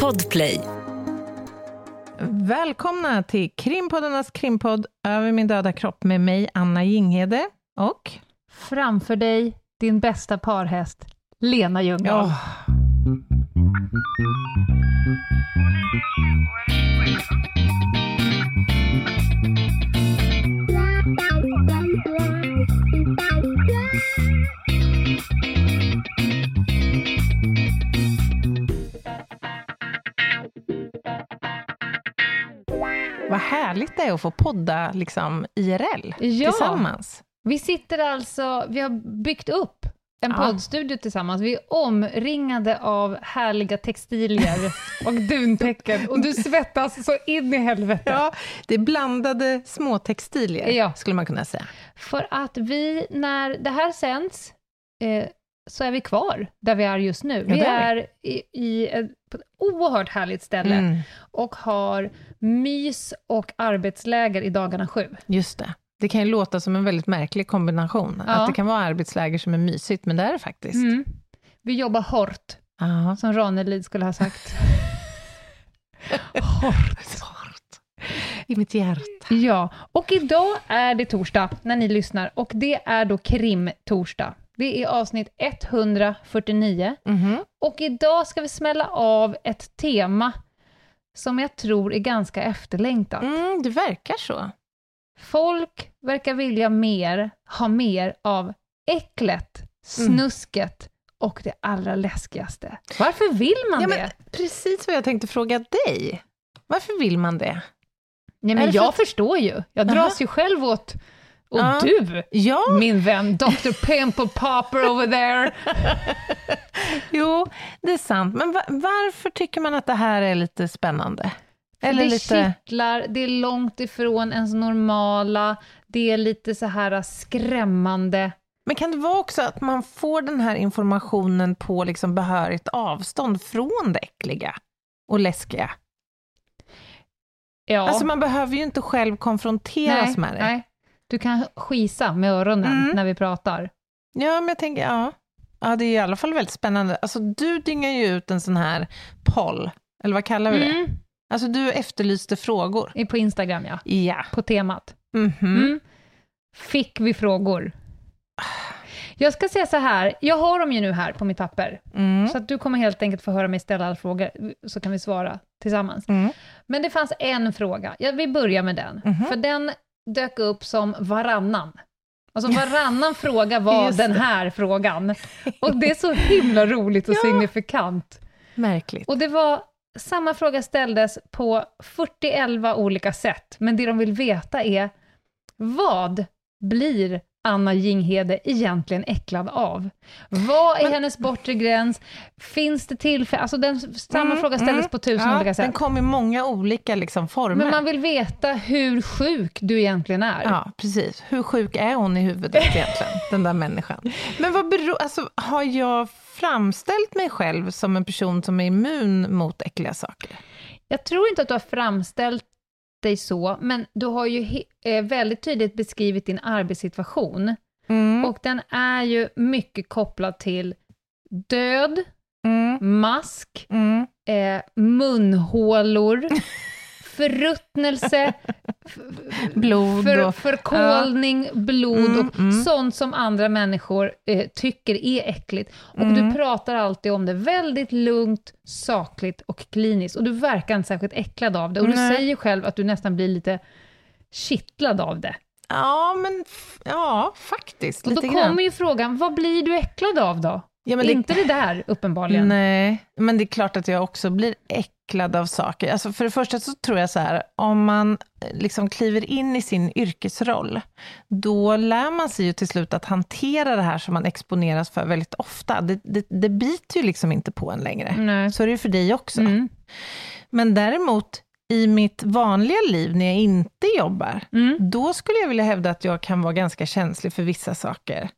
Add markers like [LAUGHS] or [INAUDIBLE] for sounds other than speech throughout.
Podplay. Välkomna till Krimpoddarnas krimpodd Över min döda kropp med mig, Anna Jinghede och... Framför dig, din bästa parhäst, Lena Ljungdahl. Ja. Härligt det är att få podda liksom IRL Ja. tillsammans. Vi sitter alltså, vi har byggt upp en Ja. poddstudio tillsammans. Vi är omringade av härliga textilier [LAUGHS] och duntäcken och du svettas så in i helvete. Ja, det är blandade små textilier, Ja. skulle man kunna säga. För att vi, när det här sänds, eh, så är vi kvar där vi är just nu. Vi det är, är i, i ett, på ett oerhört härligt ställe Mm, och har mys och arbetsläger i dagarna sju. just det. Det kan ju låta som en väldigt märklig kombination, Ja. att det kan vara arbetsläger som är mysigt, men det är det faktiskt. Mm. Vi jobbar hårt, Ja. som Ranelid skulle ha sagt. [LAUGHS] Hårt. I mitt hjärta. Ja, och idag är det torsdag när ni lyssnar och det är då krim-torsdag. Det är avsnitt 149 Mhm. och idag ska vi smälla av ett tema som jag tror är ganska efterlängtat. Mm, det verkar så. Folk verkar vilja mer, ha mer av äcklet, snusket och det allra läskigaste. Varför vill man Ja, det? precis vad jag tänkte fråga dig. Varför vill man det? Nej, men för jag att- förstår ju. Jag dras ju själv åt... Och Ja. du, Ja, min vän, Dr. Pimple Popper over there. [LAUGHS] jo, det är sant. Men va- varför tycker man att det här är lite spännande? Eller det lite... kittlar, det är långt ifrån ens normala, det är lite så här skrämmande. Men kan det vara också att man får den här informationen på liksom behörigt avstånd från det äckliga och läskiga? Ja. Alltså man behöver ju inte själv konfronteras med det. nej. Du kan skisa med öronen Mm. när vi pratar. Ja, men jag tänker, ja. Ja, det är i alla fall väldigt spännande. Alltså du dyngar ju ut en sån här poll, eller vad kallar vi det? Mm. Alltså du efterlyste frågor. På Instagram, ja. Ja. På temat. Mhm. Mm. Fick vi frågor? Jag ska säga så här, jag har dem ju nu här på mitt papper, Mm. så att du kommer helt enkelt få höra mig ställa alla frågor, så kan vi svara tillsammans. Mm. Men det fanns en fråga, jag vill börja med den, Mhm. för den dök upp som varannan. Alltså varannan fråga var Just den det. här frågan. Och det är så [LAUGHS] himla roligt och Ja. signifikant. Märkligt. Och det var, samma fråga ställdes på 41 olika sätt, men det de vill veta är, vad blir Anna Jinghede egentligen äcklad av? Vad är Men- hennes bortre gräns? Finns det tillfälle... Alltså den, samma Mm, fråga ställdes mm. på tusen ja, olika sätt. Den kom i många olika liksom, former. Men man vill veta hur sjuk du egentligen är. Ja, precis. Hur sjuk är hon i huvudet egentligen, [LAUGHS] den där människan? Men vad beror, alltså, har jag framställt mig själv som en person som är immun mot äckliga saker? Jag tror inte att du har framställt dig så, men du har ju eh, väldigt tydligt beskrivit din arbetssituation. Mm. Och den är ju mycket kopplad till död, Mm. mask, Mm. eh, munhålor, [LAUGHS] förruttnelse, Blod för, och... förkolning, blod Mm, och mm. sånt som andra människor eh, tycker är äckligt. Och Mm. du pratar alltid om det väldigt lugnt, sakligt och kliniskt. Och du verkar inte särskilt äcklad av det. Och du Nej. säger själv att du nästan blir lite kittlad av det. Ja, men ja, faktiskt. Och då kommer ju frågan, vad blir du äcklad av då? Ja, men det, Inte det där, uppenbarligen. Nej, men det är klart att jag också blir äcklad av saker. Alltså för det första så tror jag så här, om man eh, liksom kliver in i sin yrkesroll, då lär man sig ju till slut att hantera det här som man exponeras för väldigt ofta. Det, det, det biter ju liksom inte på en längre. Nej. Så är det ju för dig också. Mm. Men däremot, i mitt vanliga liv, när jag inte jobbar, Mm. då skulle jag vilja hävda att jag kan vara ganska känslig för vissa saker.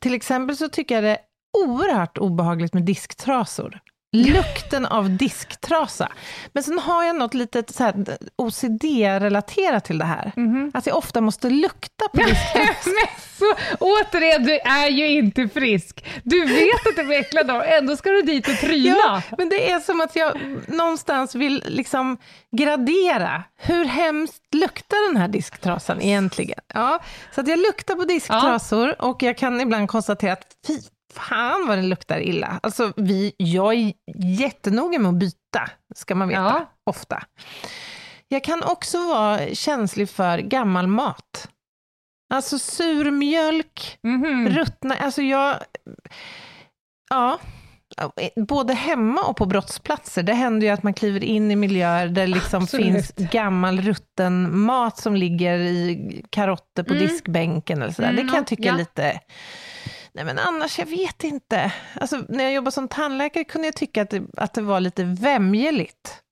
Till exempel så tycker jag det oerhört obehagligt med disktrasor. Lukten av disktrasa. Men sen har jag något litet så OCD-relaterat till det här. Mhm. Att jag ofta måste lukta på [LAUGHS] disktrasa. Så, återigen, du är ju inte frisk. Du vet att du är äcklad av, ändå ska du dit och tryna. Ja, men det är som att jag någonstans vill liksom gradera. Hur hemskt luktar den här disktrasan egentligen? Ja, så att jag luktar på disktrasor och jag kan ibland konstatera att fy fan vad den luktar illa. Alltså vi, jag är jättenoga med att byta, ska man veta, Ja. ofta. Jag kan också vara känslig för gammal mat. Alltså surmjölk, Mhm. ruttna, alltså jag... Ja, både hemma och på brottsplatser. Det händer ju att man kliver in i miljöer där det liksom Absolut. finns gammal rutten mat som ligger i karotter på Mm. diskbänken eller sådär. Mm, det kan jag ja, tycka ja. är lite... Nej men annars, jag vet inte. Alltså, när jag jobbade som tandläkare kunde jag tycka att det, att det var lite vämjeligt.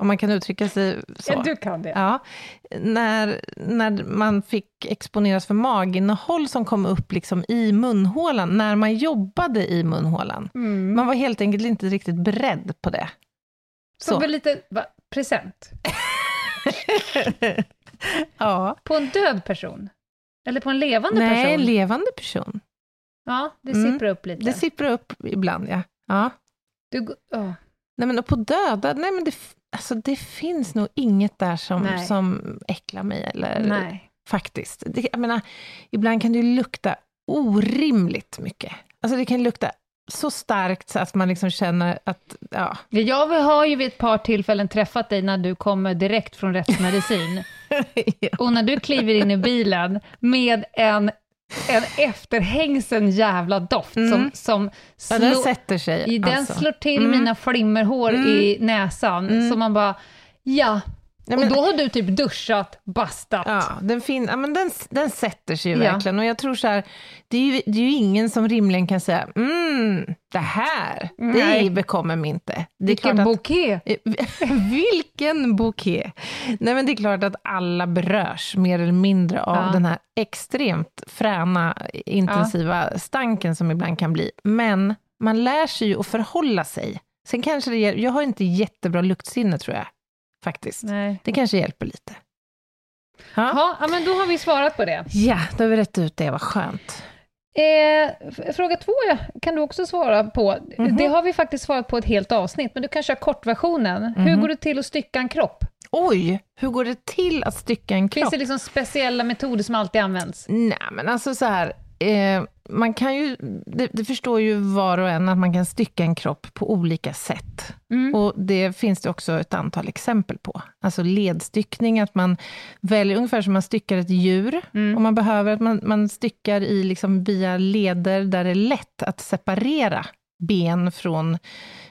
Om man kan uttrycka sig så. Ja, du kan det. Ja, när, när man fick exponeras för maginnehåll som kom upp liksom i munhålan, när man jobbade i munhålan. Mm. Man var helt enkelt inte riktigt beredd på det. Som Så. väl lite va, present. [LAUGHS] ja. På en död person? Eller på en levande Nej, person? en levande person. Ja, det Mm. sipprar upp lite. Det sipprar upp ibland, ja. ja. du, ja. Nej, men och på döda, nej men det, alltså, det finns nog inget där som, Nej. som äcklar mig, eller Nej. faktiskt. Det, jag menar, ibland kan det ju lukta orimligt mycket. Alltså det kan lukta så starkt så att man liksom känner att, ja, Jag har ju vid ett par tillfällen träffat dig när du kommer direkt från rättsmedicin. [LAUGHS] ja. Och när du kliver in i bilen med en, en efterhängsen jävla doft Mm. som, som ja den slår, sätter sig. den alltså. slår till Mm. mina flimmerhår Mm. i näsan. Mm. Så man bara, ja. Ja, och men- då har du typ duschat, bastat. Ja, den, fin- ja, men den, den sätter sig ju Ja. verkligen. Och jag tror så här, det är, ju, det är ju ingen som rimligen kan säga, mm, det här, Nej. det bekommer mig inte. Det Vilken bouquet! [LAUGHS] Vilken bouquet! Nej men det är klart att alla berörs mer eller mindre av Ja. den här extremt fräna, intensiva stanken som ibland kan bli. Men man lär sig ju att förhålla sig. Sen kanske det ger, jag har inte jättebra luktsinne tror jag, faktiskt. Nej. Det kanske hjälper lite. Ja, Ja, men då har vi svarat på det. ja då har vi rätt ut det, vad skönt. Eh, fråga två kan du också svara på. Mhm. Det har vi faktiskt svarat på ett helt avsnitt, men du kan köra kortversionen. Hur Mhm. går det till att stycka en kropp? Oj, hur går det till att stycka en kropp? Finns det liksom speciella metoder som alltid används? Nej, men alltså så här, eh, man kan ju, det, det förstår ju var och en att man kan stycka en kropp på olika sätt. Mm. Och det finns det också ett antal exempel på. Alltså ledstyckning, att man väljer, ungefär som man styckar ett djur, Mm. om man behöver, att man, man styckar i liksom via leder där det är lätt att separera ben från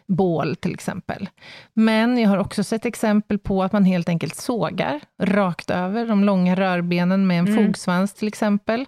bål till exempel. Men jag har också sett exempel på att man helt enkelt sågar rakt över de långa rörbenen med en Mm. fogsvans till exempel.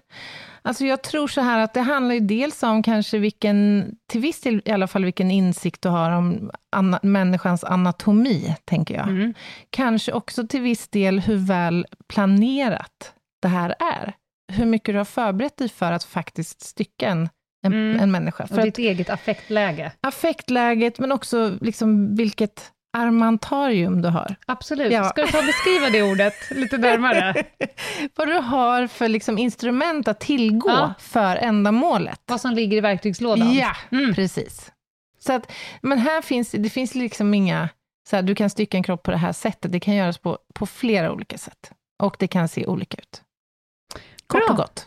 Alltså jag tror så här att det handlar ju dels om kanske vilken, till viss del i alla fall, vilken insikt du har om ana, människans anatomi, tänker jag. Mm. Kanske också till viss del hur väl planerat det här är. Hur mycket du har förberett dig för att faktiskt stycka en, en, Mm. en människa. Och För att ditt eget affektläge. affektläget, men också liksom vilket armantarium du har. Absolut. Ja. Ska du ta och beskriva det ordet lite närmare? [LAUGHS] Vad du har för liksom instrument att tillgå Ja. för ändamålet. Vad som ligger i verktygslådan? Ja, Mm. precis. Så att, men här finns det finns liksom inga, så här, du kan stycka en kropp på det här sättet, det kan göras på, på flera olika sätt. Och det kan se olika ut. Kort Bra. och gott.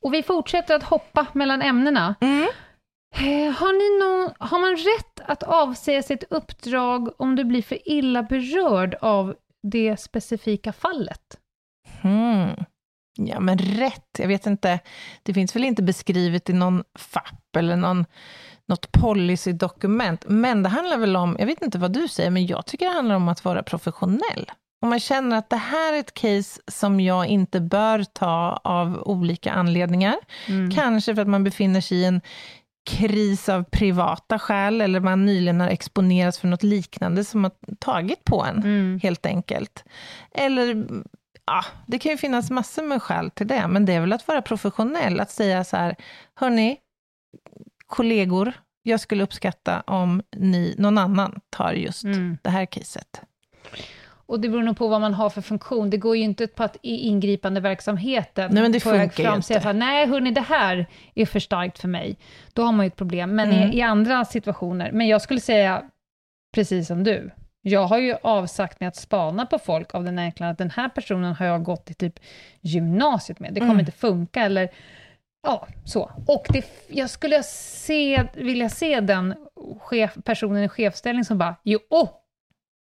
Och vi fortsätter att hoppa mellan ämnena. Mm. Eh, Har, ni någon, har man rätt att avsäga sitt uppdrag om du blir för illa berörd av det specifika fallet? Mm. Ja, men rätt. Jag vet inte. Det finns väl inte beskrivet i någon FAP eller någon, något policydokument. Men det handlar väl om, jag vet inte vad du säger, men jag tycker det handlar om att vara professionell. Om man känner att det här är ett case som jag inte bör ta av olika anledningar, Mm. kanske för att man befinner sig i en kris av privata skäl, eller man nyligen har exponerats för något liknande som har tagit på en Mm. helt enkelt. Eller, ja, det kan ju finnas massor med skäl till det, men det är väl att vara professionell, att säga så här, hörni, kollegor, jag skulle uppskatta om ni, någon annan tar just Mm. det här caset. Och det beror nog på vad man har för funktion. Det går ju inte på att i ingripande verksamheten Nej, men det funkar fram säga inte. så nej hörni, det här är för starkt för mig. Då har man ju ett problem. Men Mm. i, i andra situationer, men jag skulle säga precis som du. Jag har ju avsagt mig att spana på folk av den enkla att den här personen har jag gått i typ gymnasiet med. Det kommer Mm. inte funka eller Ja, så. Och det, jag skulle se, vilja se den chef, personen i chefsställning som bara, jo, oh,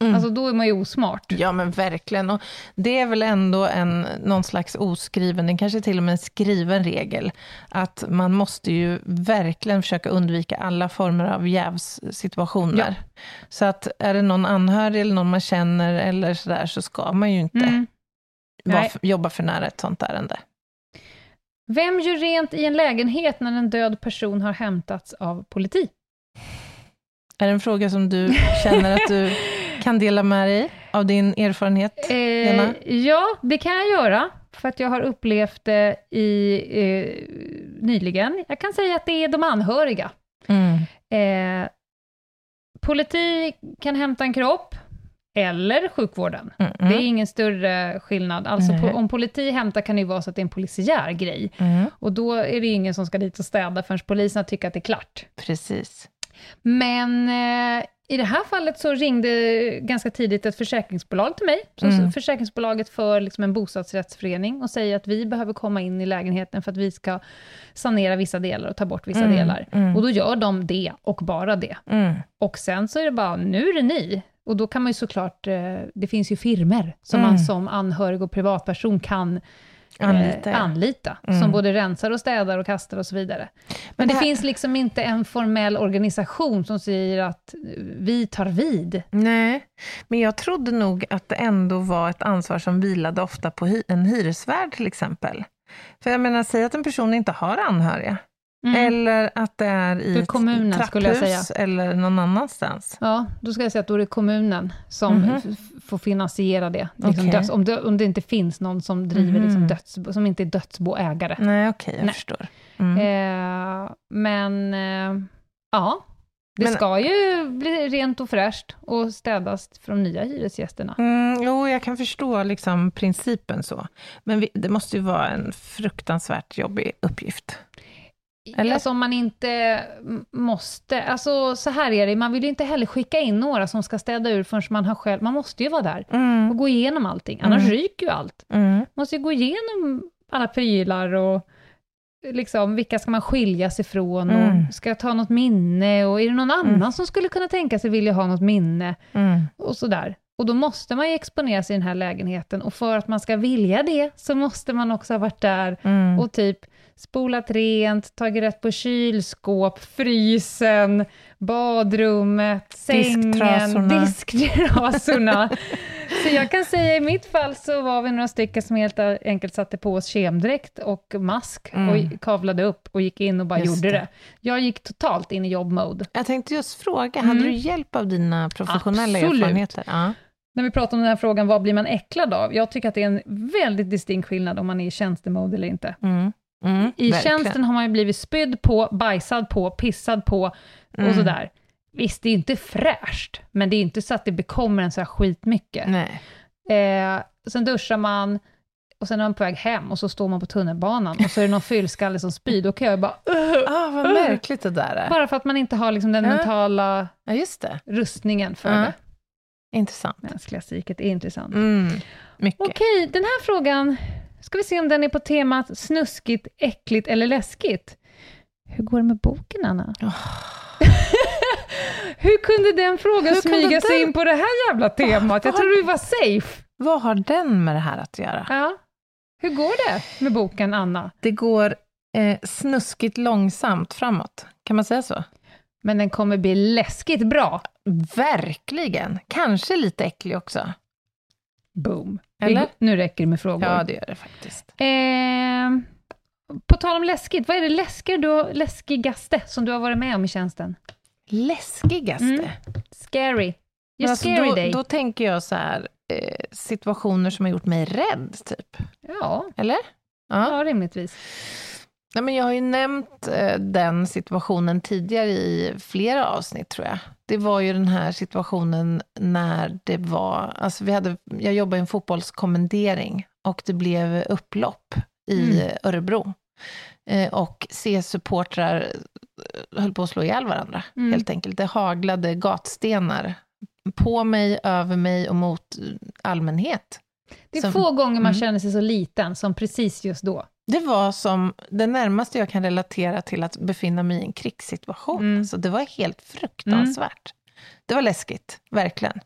Mm. alltså då är man ju osmart. Ja, men verkligen. Och det är väl ändå en, någon slags oskriven, det kanske till och med en skriven regel, att man måste ju verkligen försöka undvika alla former av jävssituationer. Så att är det någon anhörig eller någon man känner eller sådär, så ska man ju inte Mm. f- jobba för nära ett sånt ärende. Vem gör rent i en lägenhet när en död person har hämtats av politi? Är det en fråga som du känner att du [LAUGHS] kan dela med dig av din erfarenhet? Lena? Eh, ja, det kan jag göra, för att jag har upplevt det i, eh, nyligen. Jag kan säga att det är de anhöriga. Mm. Eh, politi kan hämta en kropp, eller sjukvården. Mm. Det är ingen större skillnad. Alltså Nej. på, om politi hämtar kan det ju vara så att det är en polisiär grej. Mm. Och då är det ingen som ska dit och städa förrän polisen tycker att det är klart. Precis. Men eh, i det här fallet så ringde ganska tidigt ett försäkringsbolag till mig. Så Mm. Försäkringsbolaget för liksom en bostadsrättsförening och säger att vi behöver komma in i lägenheten för att vi ska sanera vissa delar och ta bort vissa Mm, delar. mm. Och då gör de det och bara det. Mm. Och sen så är det bara, nu är det ni. Och då kan man ju såklart, eh, det finns ju firmer som Mm. man som anhörig och privatperson kan Anlita, eh, anlita Mm. som både rensar och städar och kastar och så vidare. Men, det det, här- finns liksom inte en formell organisation som säger att eh, vi tar vid. Nej, men jag trodde nog att det ändå var ett ansvar som vilade ofta på hy- en hyresvärd till exempel. För jag menar, säg att en person inte har anhöriga. Mm. Eller att det är i ett kommunen, trapphus skulle jag säga. eller någon annanstans. Ja, då ska jag säga att då är det kommunen som Mhm. f- får finansiera det. Liksom Okej. döds, om, det om det inte finns någon som driver liksom Mhm. dödsbo, som inte är dödsboägare. Nej, okej, jag Nej. förstår. Mm. Eh, men eh, ja, det Men- ska ju bli rent och fräscht och städas de nya hyresgästerna. Mm, jo, jag kan förstå liksom principen så. Men vi, det måste ju vara en fruktansvärt jobbig uppgift. Eller? Alltså om man inte måste, alltså så här är det, man vill ju inte heller skicka in några som ska städa ur förrän man har själv, man måste ju vara där Mm. och gå igenom allting, annars Mm. ryker ju allt. Mm. Man måste ju gå igenom alla prylar och liksom, vilka ska man skiljas ifrån och Mm. ska jag ta något minne och är det någon annan som skulle kunna tänka sig vilja ha något minne Mm. och sådär. Och då måste man ju exponera sig i den här lägenheten och för att man ska vilja det så måste man också ha varit där Mm. och typ spolat rent, tagit rätt på kylskåp, frysen, badrummet, sängen, Disktrasorna. disktrasorna. [LAUGHS] så jag kan säga i mitt fall så var vi några stycken som helt enkelt satte på oss kemdräkt och mask Mm. och kavlade upp och gick in och bara Just gjorde det. det. Jag gick totalt in i jobbmode. Jag tänkte just fråga, Mm. hade du hjälp av dina professionella Absolut. erfarenheter? Ja. När vi pratar om den här frågan, vad blir man äcklad av? Jag tycker att det är en väldigt distinkt skillnad om man är i tjänstemode eller inte. Mm. Mm. I verkligen. tjänsten har man ju blivit spydd på, bajsad på, pissad på och Mm. sådär. Visst, det är inte fräscht, men det är inte så att det bekommer en så här skitmycket. Nej. Eh, sen duschar man, och sen är man på väg hem, och så står man på tunnelbanan, och så är det någon fyllskalle som spyr, då kan jag bara... [LAUGHS] Ah, vad märkligt det där är. Bara för att man inte har liksom den Ja. mentala Ja, just det. rustningen för Ja. det. Intressant. Mänskliga psyket är intressant. Mm. Mycket. Okej, den här frågan, ska vi se om den är på temat snuskigt, äckligt eller läskigt. Hur går det med boken, Anna? [LAUGHS] Hur kunde den frågan Hur smyga sig den- in på det här jävla temat? Jag Vad- trodde vi var safe. Vad har den med det här att göra? Ja. Hur går det med boken, Anna? Det går eh, snuskigt långsamt framåt. Kan man säga så? Men den kommer bli läskigt bra. Verkligen. Kanske lite äcklig också. Boom. Eller? Nu räcker det med frågor. Ja, det gör det faktiskt. Eh, på tal om läskigt, vad är det läskiga du, läskigaste som du har varit med om i tjänsten? Läskigaste? Mm. Scary. Just alltså, scary då, day. då tänker jag så här, eh, situationer som har gjort mig rädd, typ. Ja, Eller? Ja. ja, rimligtvis. Nej, men jag har ju nämnt eh, den situationen tidigare i flera avsnitt, tror jag. Det var ju den här situationen när det var... Alltså vi hade, jag jobbade i en fotbollskommendering och det blev upplopp i Mm. Örebro. Eh, och C-supportrar eh, höll på att slå ihjäl varandra, Mm. helt enkelt. Det haglade gatstenar på mig, över mig och mot eh, allmänhet. Det är Som- få gånger man Mm. känner sig så liten som precis just då. Det var som det närmaste jag kan relatera till att befinna mig i en krigssituation. Mm. Så det var helt fruktansvärt. Det var läskigt, verkligen.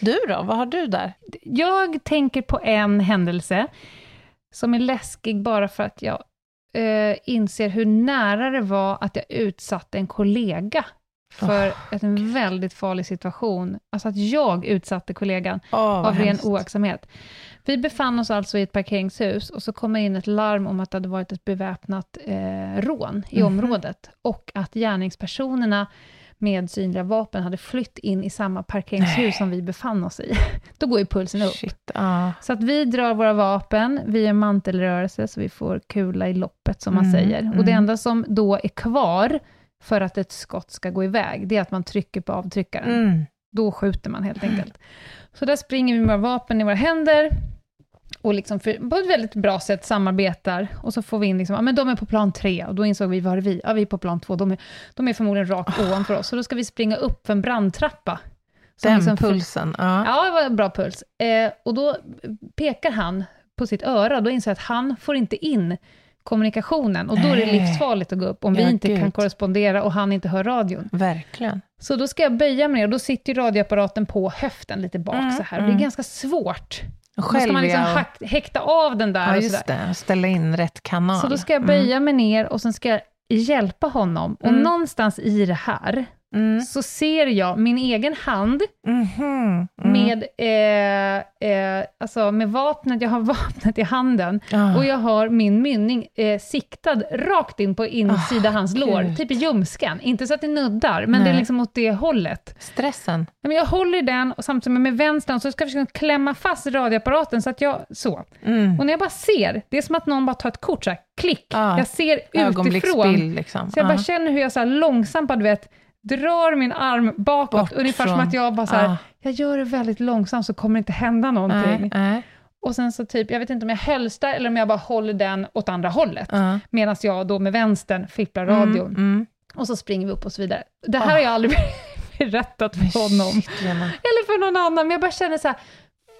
Du då, vad har du där? Jag tänker på en händelse som är läskig bara för att jag eh, inser hur nära det var att jag utsatte en kollega för en väldigt farlig situation. Alltså att jag utsatte kollegan vad av ren hemskt. oaktsamhet. Vi befann oss alltså i ett parkeringshus och så kommer in ett larm om att det hade varit ett beväpnat eh, rån i Mhm. området och att gärningspersonerna med synliga vapen hade flytt in i samma parkeringshus Nej. som vi befann oss i. [LAUGHS] Då går ju pulsen upp. Shit, ja. Så att vi drar våra vapen, vi är mantelrörelse, så vi får kula i loppet, som man Mm, säger. Och det mm. enda som då är kvar för att ett skott ska gå iväg, det är att man trycker på avtryckaren. Mm. Då skjuter man helt enkelt. Så där springer vi med våra vapen i våra händer, och liksom för, på ett väldigt bra sätt samarbetar, och så får vi in liksom, ja men de är på plan tre, och då insåg vi, var är vi? Ja, vi är på plan två, de är, de är förmodligen rakt ovanför oss, så då ska vi springa upp för en brandtrappa. Som Den liksom pulsen, ja. Ja, det var en bra puls. Eh, och då pekar han på sitt öra, och då inser jag att han får inte in kommunikationen, och då är det livsfarligt att gå upp, om Ja, vi inte gud. kan korrespondera och han inte hör radion. Verkligen. Så då ska jag böja mig ner, och då sitter ju radioapparaten på höften lite bak Mm, så här, och det är mm. ganska svårt. Och Då ska själv man liksom hack, häkta av den där Ja, och just sådär. det. Ställa in rätt kanal. Så då ska jag böja mig ner, och sen ska jag hjälpa honom. Och Mm. någonstans i det här, Mm. så ser jag min egen hand Mm. Mhm. Mm. med, eh, eh, alltså med vapnet, jag har [LAUGHS] vapnet i handen, Ah. och jag har min mynning eh, siktad rakt in på insida Ah, hans lår, gud. typ i ljumsken. Inte så att det nuddar, men det är Nej. liksom åt det hållet. Stressen. Men jag håller den och samtidigt med vänstern, så ska jag försöka klämma fast radioapparaten så att jag, så. Mm. Och när jag bara ser, det är som att någon bara tar ett kort så här, klick. Ja, Jag ser utifrån. Liksom. Så jag bara Ja. känner hur jag så här långsamt, bara, du vet, drar min arm bakåt, Bort ungefär som från- att jag bara så här, Ja. jag gör det väldigt långsamt så kommer det inte hända någonting. Nej, nej. Och sen så typ, jag vet inte om jag hölstar eller om jag bara håller den åt andra hållet, Ja. medan jag då med vänstern fipplar radion. Mm, mm. Och så springer vi upp och så vidare. Det här Ah. har jag aldrig [LAUGHS] berättat för honom, Shit, eller för någon annan, men jag bara känner så här,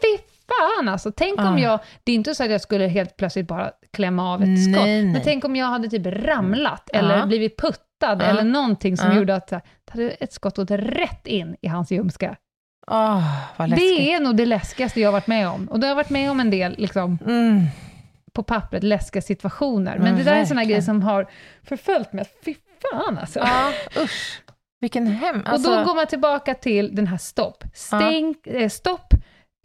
fy fan alltså, tänk om Ah. jag, det är inte så att jag skulle helt plötsligt bara klämma av ett Nej, skott, nej. men tänk om jag hade typ ramlat, eller Ja. blivit puttad, Ja. eller någonting som Ja. gjorde att det hade ett skott gått rätt in i hans ljumske. Åh, vad läskigt. Det är nog det läskigaste jag har varit med om. Och det har jag varit med om en del, liksom, Mm. på pappret, läskiga situationer. Men Men det där är en sån här verkligen. grej som har förföljt mig. Fy fan alltså. Ja, usch. Vilken hem... Alltså, och då går man tillbaka till den här stopp. Stäng, eh, stopp,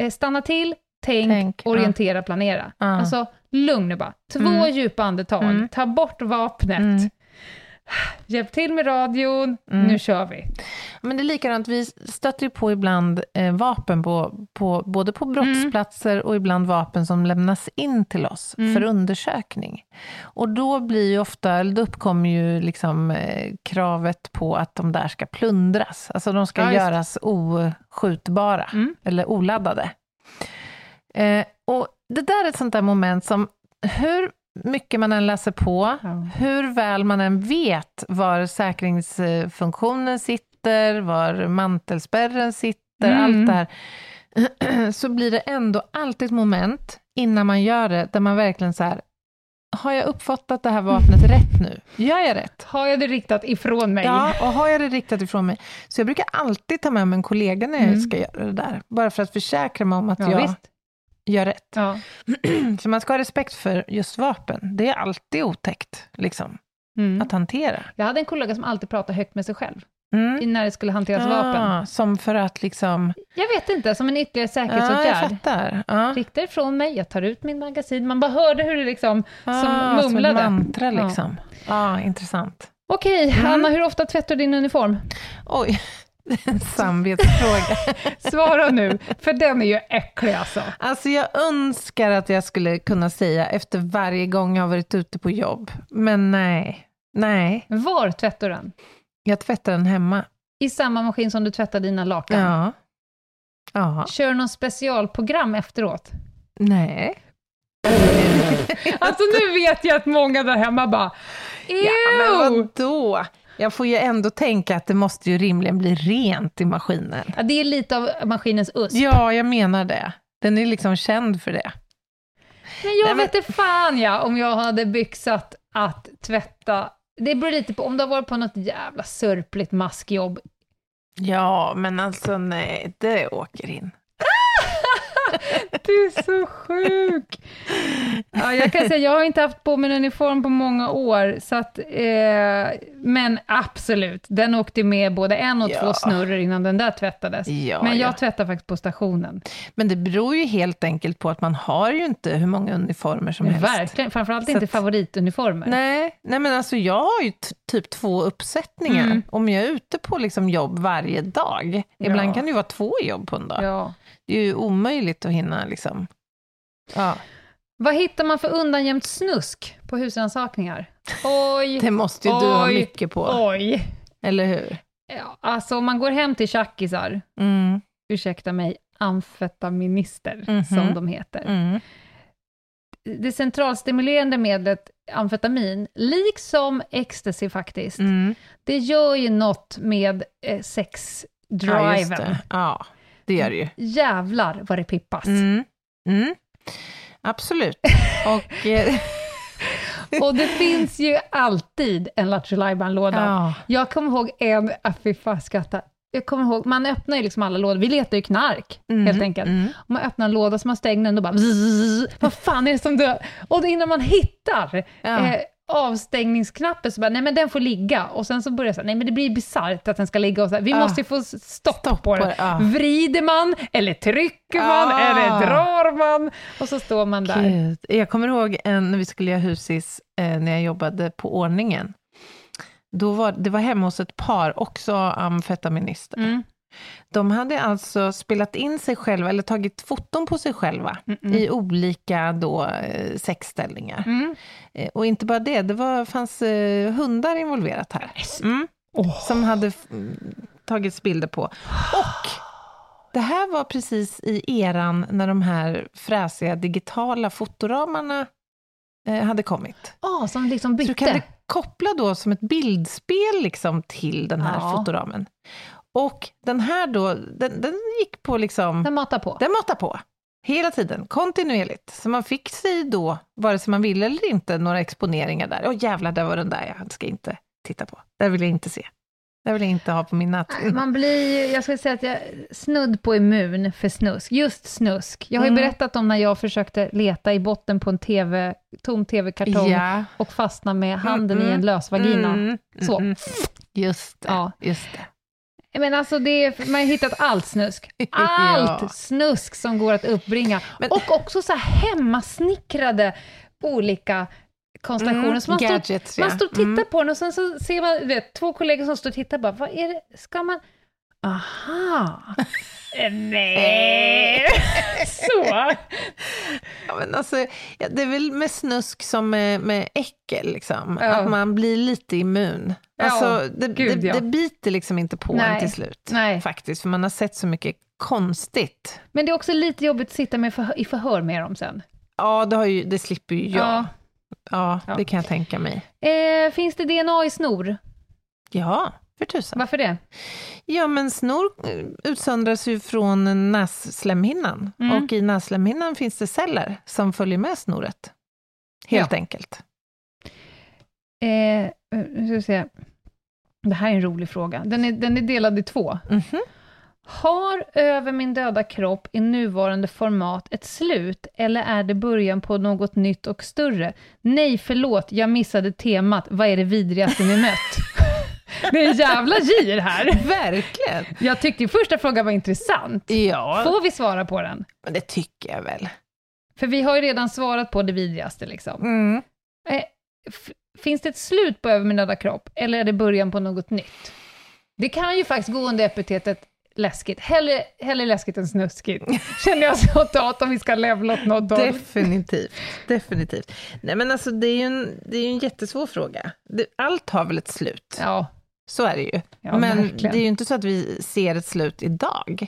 eh, stanna till, tänk, Tänk, ja. orientera, planera. Ja. Alltså, lugn nu bara. Två Mm. djupa andetag, Mm. ta bort vapnet. Mm. Hjälp till med radion, Mm. nu kör vi. Men det är likadant, vi stöter ju på ibland eh, vapen, på, på, både på brottsplatser och ibland vapen som lämnas in till oss Mm. för undersökning. Och då blir ju ofta, då uppkommer ju liksom eh, kravet på att de där ska plundras. Alltså de ska Ja, göras oskjutbara, Mm. eller oladdade. Eh, och det där är ett sånt där moment som, hur mycket man än läser på, Ja. hur väl man än vet var säkringsfunktionen sitter, var mantelspärren sitter, Mm. allt det här, [CLEARS THROAT] så blir det ändå alltid ett moment innan man gör det, där man verkligen så här, har jag uppfattat det här vapnet rätt nu? Gör jag rätt? Har jag det riktat ifrån mig? Ja, och har jag det riktat ifrån mig? Så jag brukar alltid ta med mig en kollega när jag Mm. ska göra det där, bara för att försäkra mig om att Ja, jag visst. Gör rätt. Ja. [CLEARS THROAT] Så man ska ha respekt för just vapen. Det är alltid otäckt, liksom, Mm. att hantera. Jag hade en kollega som alltid pratade högt med sig själv, Mm. när det skulle hanteras vapen. Ah, som för att liksom... Jag vet inte, som en ytterligare Ja, jag säkerhetsåtgärd. fattar. Ja. Riktar ifrån mig, jag tar ut min magasin. Man bara hörde hur det liksom, Ah, som Som ett mumlade. mantra Ja. liksom. Ja, intressant. Okej, Mm. Anna, hur ofta tvättar du din uniform? Oj, [LAUGHS] samvetsfråga. [LAUGHS] Svara nu, för den är ju äcklig alltså. Alltså jag önskar att jag skulle kunna säga efter varje gång jag har varit ute på jobb, men nej. Nej, Var tvättar du den? jag tvättar den hemma. I samma maskin som du tvättar dina lakan? Ja. Ja, Kör du någon specialprogram efteråt? nej. [LAUGHS] Alltså nu vet jag att många där hemma bara Ew! Ja, men vadå? Jag får ju ändå tänka att det måste ju rimligen bli rent i maskinen. Ja, det är lite av maskinens USP. Ja, jag menar det. Den är liksom känd för det. Men jag Nej, men- vet inte fan ja, om jag hade byxat att tvätta. Det beror lite på, om du har varit på något jävla sörpligt maskjobb. Ja, men alltså nej, det åker in. [LAUGHS] [LAUGHS] Du är så sjuk! Ja, jag kan säga, jag har inte haft på mig en uniform på många år, så att, eh, men absolut, den åkte med både en och Ja. två snurror innan den där tvättades. Ja, men jag ja. tvättar faktiskt på stationen. Men det beror ju helt enkelt på att man har ju inte hur många uniformer som helst. Verkligen, framförallt Så inte att- favorituniformer. Nej, nej, men alltså jag har ju typ två uppsättningar. Mm. Om jag är ute på liksom jobb varje dag. Ibland kan det ju vara två jobb på en dag. Ja. Det är ju omöjligt att hinna liksom. Ja, Vad hittar man för undangömt snusk på husrannsakningar? Oj, det måste ju du ha Oj, mycket på, oj. eller hur? Ja, alltså om man går hem till tjackisar, Mm, ursäkta mig, amfetaminister, Mhm. som de heter. mm. Det centralstimulerande medlet amfetamin, liksom ecstasy faktiskt, Mm. det gör ju något med eh, Ja, sexdriven. det. Ja, det gör det ju. Jävlar vad det pippas. Mm. Mm. Absolut. [LAUGHS] Och, eh, [LAUGHS] Och det finns ju alltid en Lattjo låda ja. Jag kommer ihåg en, ah, fy fan skratta. Jag kommer ihåg, man öppnar ju liksom alla lådor, vi letar ju knark, Mm, helt enkelt. mm. Och man öppnar en låda, så man stänger den och bara bzzz, [LAUGHS] vad fan är det som dör? Och innan man hittar Ja. eh, avstängningsknappen så bara, nej men den får ligga. Och sen så börjar det så här, nej men det blir bisarrt att den ska ligga och så här, vi Ja. måste ju få stopp, Stopp på den. det, ja. Vrider man, eller trycker man, Ah. eller drar man? Och så står man där. Gud. Jag kommer ihåg en, när vi skulle göra husis, eh, när jag jobbade på ordningen. Då var, det var hemma hos ett par, också amfetaminister. Mm. De hade alltså spelat in sig själva, eller tagit foton på sig själva, Mm-mm. i olika då, eh, sexställningar. Mm. Eh, och inte bara det, det var, fanns eh, hundar involverat här. Mm, Åh. som hade mm, tagits bilder på. Och det här var precis i eran när de här fräsiga digitala fotoramarna hade kommit. Ah, som liksom Så bytte. du kan koppla då som ett bildspel liksom till den här Ja. fotoramen. Och den här då, den, den gick på liksom, Den matar på. den matar på. Hela tiden, kontinuerligt. Så man fick sig då, vare sig man ville eller inte, några exponeringar där. Åh jävlar, där var den där, jag ska inte titta på. Det vill jag inte se. Det vill jag inte ha på min näthinna. Man blir, jag skulle säga att jag är snudd på immun för snusk. Just snusk. Jag har ju Mm. berättat om när jag försökte leta i botten på en TV, tom TV-kartong Ja. och fastna med handen Mm, i en lös vagina. Mm, Så. mm. Just det. Ja. Just det. Men alltså, det är, man har hittat allt snusk. [LAUGHS] Ja. Allt snusk som går att uppbringa. Men- och också så här hemmasnickrade olika konstellationer. Mm, så man, gadgets, står, man ja. står och tittar Mm. på den och sen så ser man vet, två kollegor som står och tittar bara, vad är det, ska man... Aha! [LAUGHS] Eh, Nej! [LAUGHS] så! Ja, men alltså, det är väl med snusk som med, med äckel, liksom. Ja. att man blir lite immun. Ja, Alltså, det, gud, det, ja. det biter liksom inte på Nej. en till slut, Nej. faktiskt, för man har sett så mycket konstigt. Men det är också lite jobbigt att sitta med förhör, i förhör med dem sen. Ja, det, har ju, det slipper ju jag. Ja. Ja, Ja. det kan jag tänka mig. Eh, finns det DNA i snor? Ja, för tusan. Varför det? Ja, men snor utsöndras ju från nässlemhinnan. Mm. Och i nässlemhinnan finns det celler som följer med snoret. Helt enkelt. Eh, ska vi se. Det här är en rolig fråga. Den är, den är delad i två. Mhm. Har Över min döda kropp i nuvarande format ett slut, eller är det början på något nytt och större? Nej, förlåt, jag missade temat. Vad är det vidrigaste ni mött? [LAUGHS] [LAUGHS] det är en jävla gir här. Verkligen. Jag tyckte första frågan var intressant. Ja, Får vi svara på den? men det tycker jag väl. För vi har ju redan svarat på det vidrigaste liksom. Mm. Eh, finns det ett slut på Över min döda kropp, eller är det början på något nytt? Det kan ju faktiskt gå under epitetet läskigt. Hellre, hellre läskigt än snuskigt, [LAUGHS] känner jag spontant om vi ska levla åt något håll. Definitivt, definitivt. Nej men alltså det är ju en, det är en jättesvår fråga. Det, allt har väl ett slut, Ja, så är det ju. Ja, men verkligen. det är ju inte så att vi ser ett slut idag.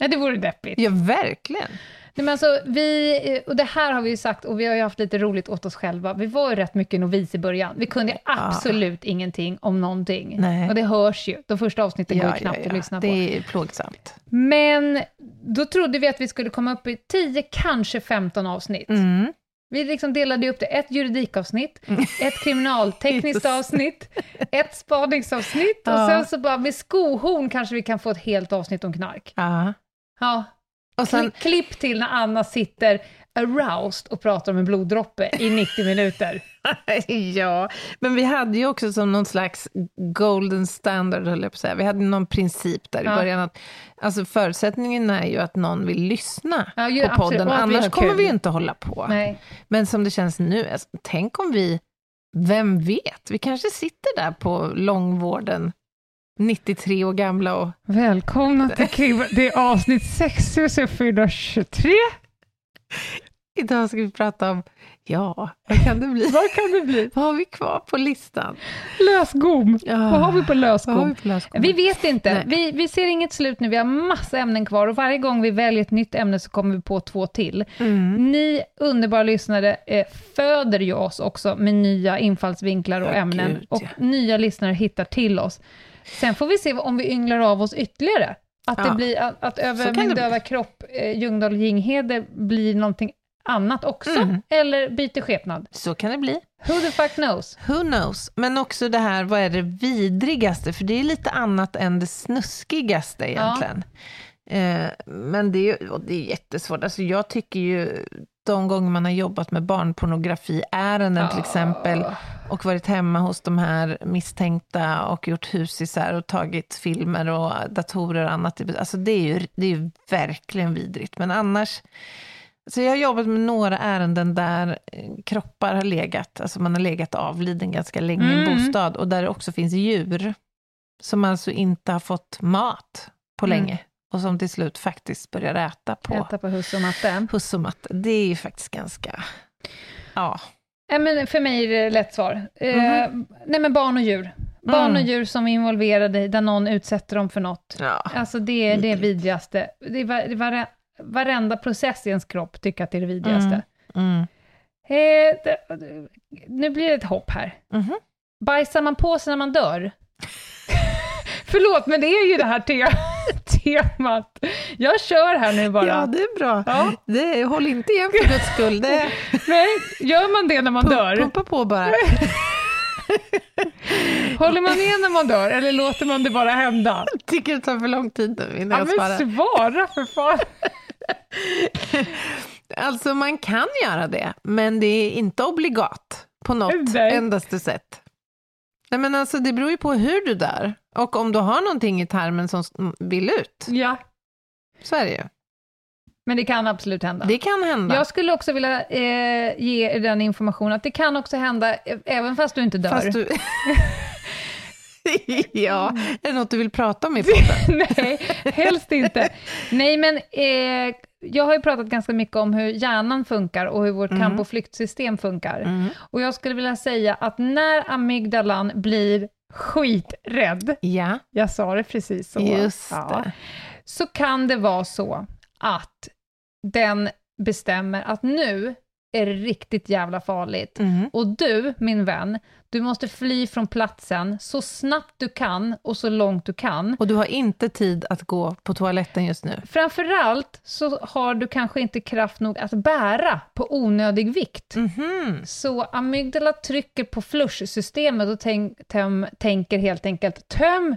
Nej, det vore deppigt. Ja, verkligen. Nej, men alltså, vi, och det här har vi ju sagt, och vi har ju haft lite roligt åt oss själva. Vi var ju rätt mycket novis i början. Vi kunde absolut ingenting om någonting. Nej. Och det hörs ju. De första avsnitten går Ja, ju knappt ja, ja. att lyssna på. Det är plågsamt. Men då trodde vi att vi skulle komma upp i 10, kanske 15 avsnitt. Mm. Vi liksom delade upp det. Ett juridikavsnitt, ett kriminaltekniskt [LAUGHS] avsnitt, ett spaningsavsnitt och Ja. sen så bara med skohorn kanske vi kan få ett helt avsnitt om knark. Ja. Ja, Och sen, Kli- Klipp till när Anna sitter aroused och pratar om en bloddroppe i 90 minuter. [LAUGHS] ja, men vi hade ju också som någon slags golden standard, höll jag på att säga. Vi hade någon princip där i Ja. början. Att, alltså förutsättningen är ju att någon vill lyssna Ja, ju, på absolut. podden, vi annars kommer vi inte hålla på. Nej. Men som det känns nu, alltså, tänk om vi, vem vet, vi kanske sitter där på långvården, 93 år gamla och Välkomna till [LAUGHS] Krim. Det är avsnitt 6423. idag ska vi prata om, ja, vad kan det bli? [LAUGHS] Vad kan det bli? vad har vi kvar på listan? Lösgom. Ja. Vad har vi på lösgom? vi på? Vi vet inte. Vi, vi ser inget slut nu. Vi har massa ämnen kvar och varje gång vi väljer ett nytt ämne så kommer vi på två till. Mm. Ni underbara lyssnare eh, föder ju oss också med nya infallsvinklar och Ja, ämnen gud, och ja. nya lyssnare hittar till oss. Sen får vi se om vi ynglar av oss ytterligare. Att, det Ja. blir, att, att över min det döva kropp, eh, Ljungdahl Ginghede, blir någonting annat också, Mm. eller byter skepnad. Så kan det bli. Who the fuck knows? Who knows? Men också det här, vad är det vidrigaste? För det är lite annat än det snuskigaste egentligen. Eh, men det är, det är jättesvårt. Alltså jag tycker ju, de gånger man har jobbat med barnpornografiärenden till exempel, och varit hemma hos de här misstänkta och gjort husisar och tagit filmer och datorer och annat. Alltså det är ju, det är ju verkligen vidrigt. Men annars, så jag har jobbat med några ärenden där eh, kroppar har legat, alltså man har legat avliden ganska länge i en Mm. bostad och där det också finns djur som alltså inte har fått mat på Mm. länge och som till slut faktiskt börjar äta på Äta på husse och matte. Det är ju faktiskt ganska, ja. Nej, men för mig är det lätt svar. Eh, Mhm. nej, men barn och djur. Barn och Mm. djur som är involverade i, där någon utsätter dem för något. ja. Alltså det är det vidrigaste. Det är vare, varenda process i ens kropp tycker att det är det vidrigaste. Mm. Eh, det, nu blir det ett hopp här. Mhm. Bajsar man på sig när man dör? [LAUGHS] Förlåt, men det är ju det här te temat. Jag kör här nu bara. Ja, det är bra. Ja. Det, håll inte igen för guds skull. Det, [LAUGHS] Nej, gör man det när man dör? pumpa på bara. [LAUGHS] Håller man med när man dör, eller låter man det bara hända? Jag tycker det tar för lång tid nu innan Ja, jag svarar. men svara för fan. [LAUGHS] Alltså man kan göra det, men det är inte obligat på något Nej. endaste sätt. Nej, men alltså, det beror ju på hur du dör och om du har någonting i tarmen som vill ut. Ja, Så är det ju. men det kan absolut hända. Det kan hända. Jag skulle också vilja eh, ge er den informationen att det kan också hända, eh, även fast du inte dör. Fast du... [LAUGHS] [LAUGHS] ja, är det något du vill prata om i [LAUGHS] podden? Nej, helst inte. Nej, men eh, jag har ju pratat ganska mycket om hur hjärnan funkar och hur vårt Mm. kamp och flyktsystem funkar. Mm. Och jag skulle vilja säga att när amygdalan blir skiträdd, Ja, jag sa det precis så, just ja, så kan det vara så att den bestämmer att nu är det riktigt jävla farligt. Mm. Och du, min vän, du måste fly från platsen så snabbt du kan och så långt du kan. Och du har inte tid att gå på toaletten just nu. Framförallt så har du kanske inte kraft nog att bära på onödig vikt. Mhm. Så amygdala trycker på flushsystemet och tänk, töm, tänker helt enkelt töm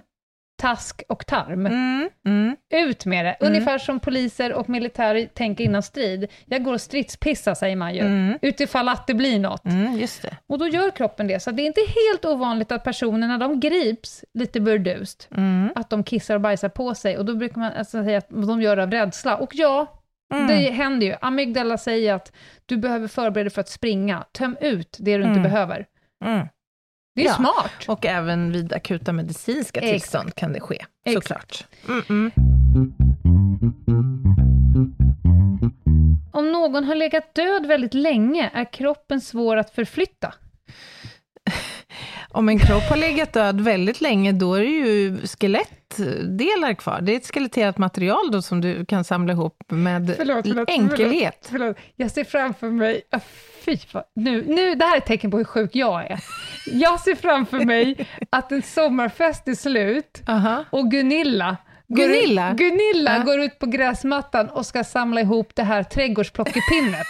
task och tarm. Mm. Mm. Ut med det. Mm. Ungefär som poliser och militärer tänker innan strid. Jag går och stridspissar, säger man ju. Mm. Utifall att det blir något. Mm, just det. Och då gör kroppen det. Så det är inte helt ovanligt att personer, när de grips lite burdust, Mm. att de kissar och bajsar på sig. Och då brukar man alltså säga att de gör det av rädsla. Och ja, Mm. det händer ju. Amygdala säger att du behöver förbereda dig för att springa. Töm ut det du inte Mm. behöver. Det är Ja. smart. Och även vid akuta medicinska Exakt. tillstånd kan det ske, såklart. Mm -mm. Om någon har legat död väldigt länge, är kroppen svår att förflytta? Om en kropp har legat död väldigt länge, då är det ju skelettdelar kvar. Det är ett skeletterat material då som du kan samla ihop med Förlåt, förlåt, enkelhet. Förlåt, jag ser framför mig... Fy fan. Nu, nu, det här är ett tecken på hur sjuk jag är. Jag ser framför mig att en sommarfest är slut Aha. och Gunilla Gunilla? Gunilla Ja. går ut på gräsmattan och ska samla ihop det här trädgårdsplockepinnet.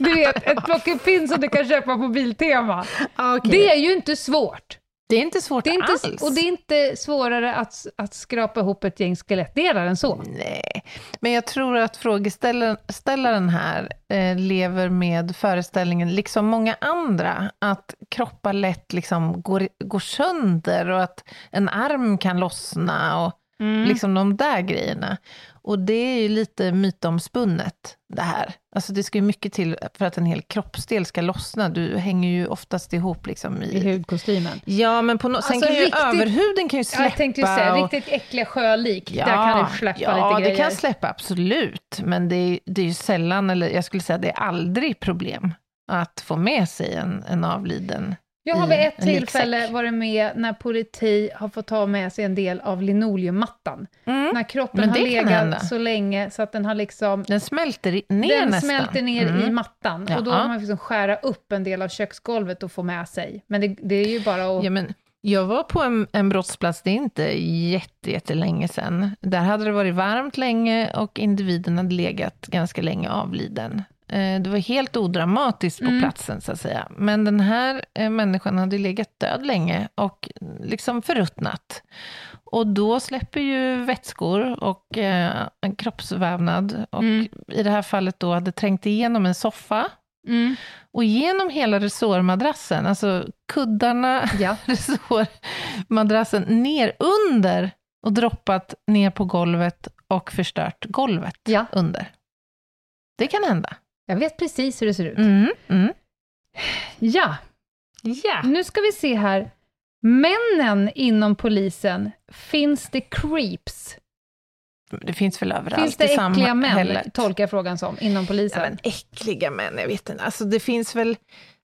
Du vet, ett plockepinn som du kan köpa på Biltema. Ah, okej. Det är ju inte svårt. det är inte svårt Det är inte, alls. och det är inte svårare att, att skrapa ihop ett gäng skelettdelar än så. Nej, men jag tror att frågeställaren här eh, lever med föreställningen, liksom många andra, att kroppar lätt liksom går, går sönder och att en arm kan lossna och liksom de där grejerna. Och det är ju lite mytomspunnet, det här. Alltså det ska ju mycket till för att en hel kroppsdel ska lossna. Du hänger ju oftast ihop liksom I i... hudkostymen. Ja, men på no- sen Alltså kan ju riktigt- överhuden kan ju Ja, släppa. jag tänkte ju säga, och- riktigt äckliga sjölik, där kan du släppa ja, lite grejer. det kan släppa absolut, men det är, det är ju sällan, eller jag skulle säga det är aldrig problem att få med sig en, en avliden. Jag har vid ett tillfälle varit med när politi har fått ta med sig en del av linoleummattan. Mm. När kroppen har legat så länge så att den har liksom Den smälter i- ner den nästan. smälter ner Mm. i mattan och då Ja. har man liksom skära upp en del av köksgolvet och få med sig. Men det, det är ju bara att... Ja, men jag var på en, en brottsplats, det är inte jätte, jättelänge sedan. Där hade det varit varmt länge och individen hade legat ganska länge avliden. Eh, Det var helt odramatiskt på Mm. platsen, så att säga. Men den här eh, människan hade legat död länge och liksom förruttnat. Och då släpper ju vätskor och eh, en kroppsvävnad. Och Mm. i det här fallet då hade trängt igenom en soffa Mm. och genom hela resårmadrassen, alltså kuddarna, Ja. [LAUGHS] resårmadrassen ner under och droppat ner på golvet och förstört golvet Ja. under. Det kan hända. Jag vet precis hur det ser ut. Mm, mm. Ja, Ja. nu ska vi se här. Männen inom polisen, finns det creeps? Det finns väl överallt Finns det äckliga män, tolkar jag frågan som, inom Ja, polisen? men äckliga män, jag vet inte. Alltså det finns väl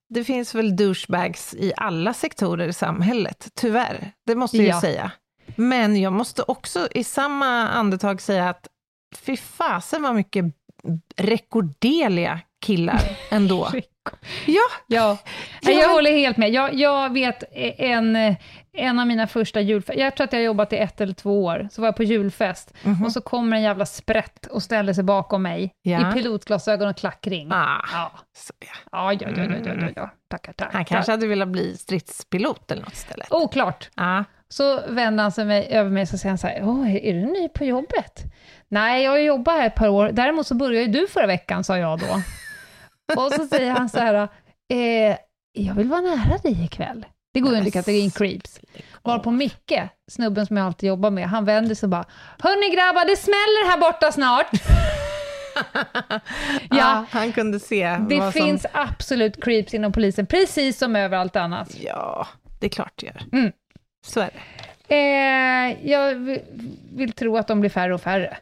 det finns väl douchebags i alla sektorer i samhället, tyvärr. Det måste jag Ja. säga. Men jag måste också i samma andetag säga att fy fasen vad mycket rekorderliga killar ändå. [LAUGHS] ja, Ja, Ja, jag håller helt med. Jag, jag vet en, en av mina första julfester, jag tror att jag har jobbat i ett eller två år, så var jag på julfest, Mhm. och så kommer en jävla sprätt och ställer sig bakom mig, Ja. i pilotglasögon och klackring. ah, Ja, så, ja. ja, ja, ja, ja, ja, ja, ja. tackar, tackar. Han kanske hade velat bli stridspilot eller något istället. Oklart. Ja. Så vänder han sig mig, över mig och så säger han så här, Åh, är du ny på jobbet? Nej, jag har jobbat här ett par år, däremot så började ju du förra veckan, sa jag då. och så säger han så här, eh, jag vill vara nära dig ikväll. Det går ju under kategorin creeps. Varpå Micke, snubben som jag alltid jobbar med, han vänder sig och bara, Hörni grabbar, det smäller här borta snart. [LAUGHS] ja, han kunde se Det finns som... absolut creeps inom polisen, precis som överallt annat. Ja, det är klart det gör. Mm. Så är det. Eh, jag vill tro att de blir färre och färre.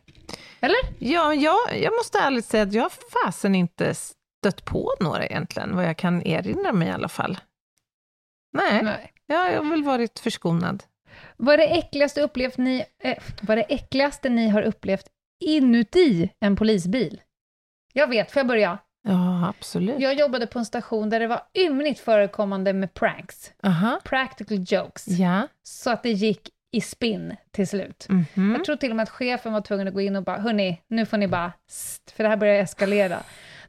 Eller? Ja, jag, jag måste ärligt säga att jag fasen inte stött på några egentligen, vad jag kan erinra mig i alla fall. Nej, Nej. jag har väl varit förskonad. Vad är det äckligaste, upplevt ni, eh, vad är det äckligaste ni har upplevt inuti en polisbil? Jag vet, får jag börja? Ja, absolut. Jag jobbade på en station där det var ymnigt förekommande med pranks, Aha. practical jokes, Ja. så att det gick i spinn till slut. Mhm. Jag tror till och med att chefen var tvungen att gå in och bara, hörni, nu får ni bara, st, för det här börjar eskalera.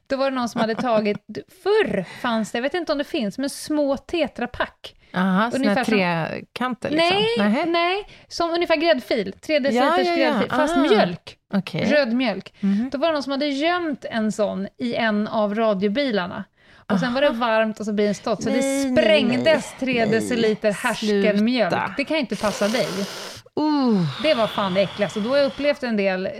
Då var det någon som hade tagit, förr fanns det, jag vet inte om det finns, men små tetrapack. Aha, såna Ungefär som- trekanter liksom? Nej, Nähä. nej, som ungefär gräddfil, tre deciliters ja, ja. gräddfil, fast Ah. mjölk, Okej. röd mjölk. Mhm. Då var det någon som hade gömt en sån i en av radiobilarna. Och sen var det varmt och så bilen stått, så Nej, det sprängdes nej. tre Nej, deciliter härskenmjölk. Det kan ju inte passa dig. Uh. Det var fan det äckligaste. Och då har jag upplevt en del eh,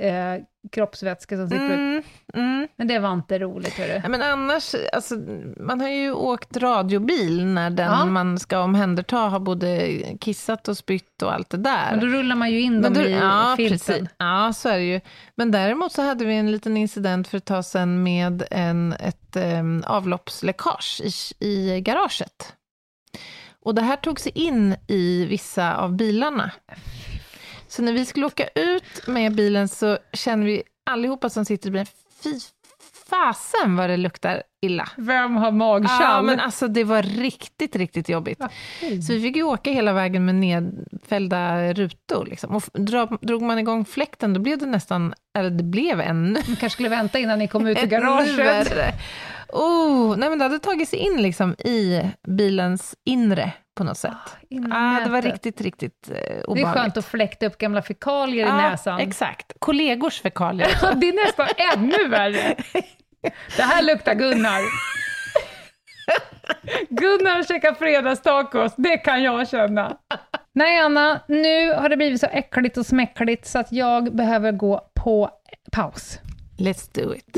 kroppsvätska som sitter ut. Mm, mm. Men det var inte roligt, hörru. Ja, men annars, alltså, man har ju åkt radiobil när den Ja. man ska omhänderta har både kissat och spytt och allt det där. Men då rullar man ju in dem då- i ja, filten. precis. Ja, så är det ju. Men däremot så hade vi en liten incident för ett tag sedan med en, ett um, avloppsläckage i, i garaget. Och det här tog sig in i vissa av bilarna. Så när vi skulle åka ut med bilen så känner vi allihopa som sitter i bilen, fy fasen vad det luktar illa. Vem har magkall? Ja, men alltså det var riktigt, riktigt jobbigt. Så vi fick ju åka hela vägen med nedfällda rutor. Liksom. Och drog man igång fläkten, då blev det nästan, eller det blev ännu, Man kanske skulle vänta innan ni kom ut ur [LAUGHS] garaget. Oh, nej men det hade tagit sig in liksom i bilens inre på något sätt. Innan Ah, det var riktigt, riktigt eh, Det är obehagligt. skönt att fläkta upp gamla fekalier i Ja, näsan. Exakt. Kollegors fekalier. [LAUGHS] Det är nästan ännu värre. Det här luktar Gunnar. Gunnar käkar fredagstacos, det kan jag känna. Nej, Anna, nu har det blivit så äckligt och smäckligt så att jag behöver gå på paus. Let's do it.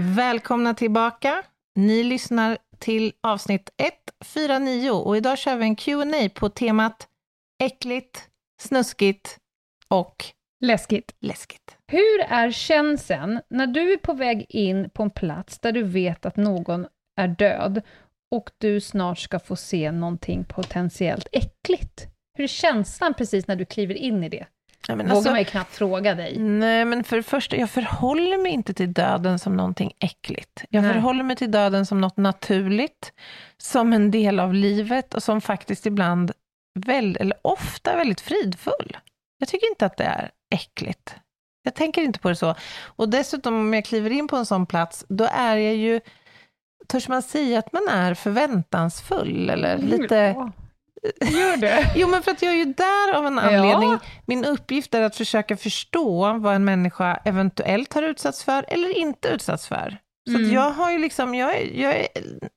Välkomna tillbaka. Ni lyssnar till avsnitt 149 och idag kör vi en Q&A på temat äckligt, snuskigt och Läskigt. läskigt. Hur är känslan när du är på väg in på en plats där du vet att någon är död och du snart ska få se någonting potentiellt äckligt? Hur är känslan precis när du kliver in i det? Nej, men Vågar alltså, man ju knappt fråga dig. nej, men för det första, jag förhåller mig inte till döden som någonting äckligt. Jag Nej. förhåller mig till döden som något naturligt, som en del av livet och som faktiskt ibland, väl, eller ofta, väldigt fridfull. Jag tycker inte att det är äckligt. Jag tänker inte på det så. Och dessutom om jag kliver in på en sån plats, då är jag ju, törs man säga att man är förväntansfull eller lite... Ja. Gör det? [LAUGHS] Jo, men för att jag är ju där av en Ja. anledning. Min uppgift är att försöka förstå vad en människa eventuellt har utsatts för eller inte utsatts för. Så Mm. jag har ju liksom, jag är, jag är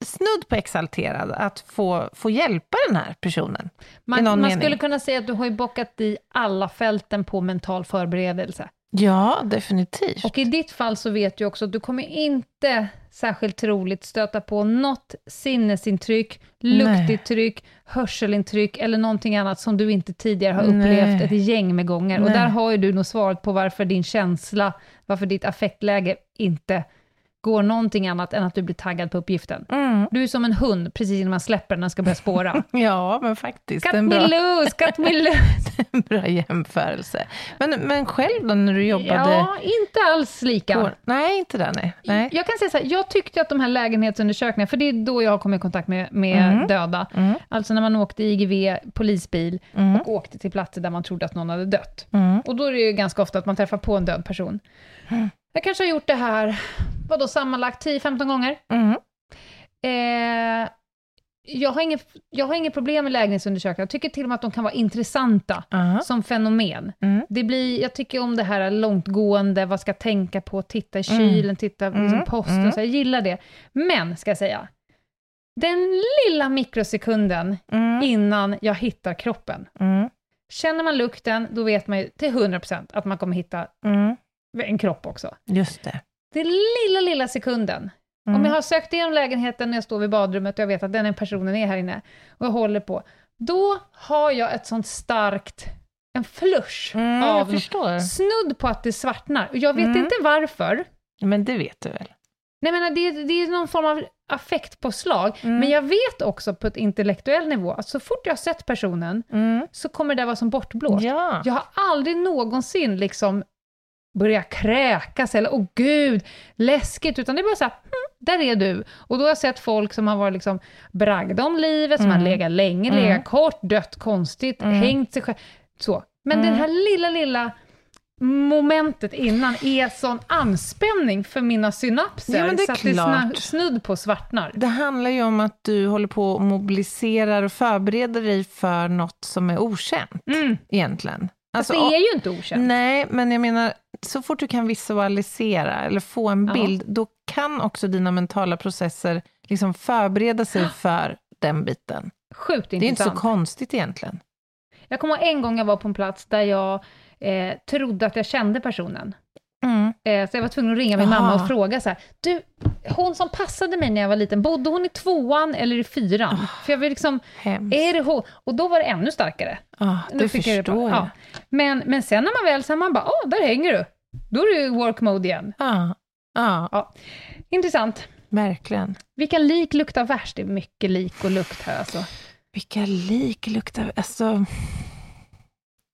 snudd på exalterad att få, få hjälpa den här personen. Man, man mening. skulle kunna säga att du har ju bockat i alla fälten på mental förberedelse. Ja, definitivt. Och i ditt fall så vet du också att du kommer inte särskilt troligt stöta på något sinnesintryck, luktintryck, hörselintryck eller någonting annat som du inte tidigare har upplevt Nej. ett gäng med gånger. Och Nej. där har ju du nog svaret på varför din känsla, varför ditt affektläge inte går någonting annat än att du blir taggad på uppgiften. Mm. Du är som en hund precis innan man släpper den, den ska börja spåra. [LAUGHS] Ja, men faktiskt. Cut me bra, loose, cut me [LAUGHS] loose. en bra jämförelse. Men, men själv då, när du jobbade Ja, inte alls lika. på... Nej, inte där, nej. nej. Jag kan säga så här, jag tyckte att de här lägenhetsundersökningarna, för det är då jag har kommit i kontakt med, med Mm. döda, Mm. alltså när man åkte i IGV polisbil Mm. och åkte till platser där man trodde att någon hade dött. Mm. Och då är det ju ganska ofta att man träffar på en död person. Jag kanske har gjort det här, vadå, sammanlagt 10-15 gånger. Mm. Eh, jag, har inget, jag har inget problem med lägenhetsundersökningar, jag tycker till och med att de kan vara intressanta Aha. som fenomen. Mm. Det blir, jag tycker om det här långtgående, vad ska tänka på, titta i kylen, titta liksom Mm. posten, Mm. så jag gillar det. Men, ska jag säga, den lilla mikrosekunden Mm. innan jag hittar kroppen, Mm. känner man lukten, då vet man ju till 100% att man kommer hitta Mm. en kropp också. Just det. Den lilla, lilla sekunden. Om Mm. jag har sökt igenom lägenheten när jag står vid badrummet och jag vet att den personen är här inne och jag håller på, då har jag ett sånt starkt, en flush Mm, av snudd på att det svartnar. Och jag vet Mm. inte varför. Men det vet du väl? Nej, men det, det är någon form av affektpåslag, Mm. men jag vet också på ett intellektuell nivå att så fort jag har sett personen Mm. så kommer det vara som bortblåst. Ja. Jag har aldrig någonsin liksom börjat kräkas eller åh gud, läskigt, utan det är bara så här, hm, där är du. Och då har jag sett folk som har varit liksom bragda om livet, som Mm. har legat länge, Mm. legat kort, dött konstigt, Mm. hängt sig själv. Så, Men Mm. den här lilla, lilla momentet innan är sån anspänning för mina synapser, Ja, det så att det klart. sna- snudd på svartnar. Det handlar ju om att du håller på och mobiliserar och förbereder dig för något som är okänt, Mm. egentligen. Alltså, det är ju inte okänt. Nej, men jag menar, så fort du kan visualisera eller få en Ja. bild, då kan också dina mentala processer liksom förbereda sig för den biten. Sjukt Det är inte så intressant. konstigt egentligen. Jag kommer ihåg en gång jag var på en plats där jag eh, trodde att jag kände personen. Mm. Eh, så jag var tvungen att ringa min Aha. mamma och fråga så här, du, hon som passade mig när jag var liten, bodde hon i tvåan eller i fyran? Ah. För jag vill liksom, Hemskt. är det hon? Och då var det ännu starkare. Ah, Då det jag förstår det. jag. Ja. Men, men sen när man väl, så här, man bara, åh, där hänger du. Då är du i work mode igen. Ja, ja, Intressant. verkligen. Vilka lik luktar värst? Det är mycket lik och lukt här alltså. Vilka lik luktar... Alltså,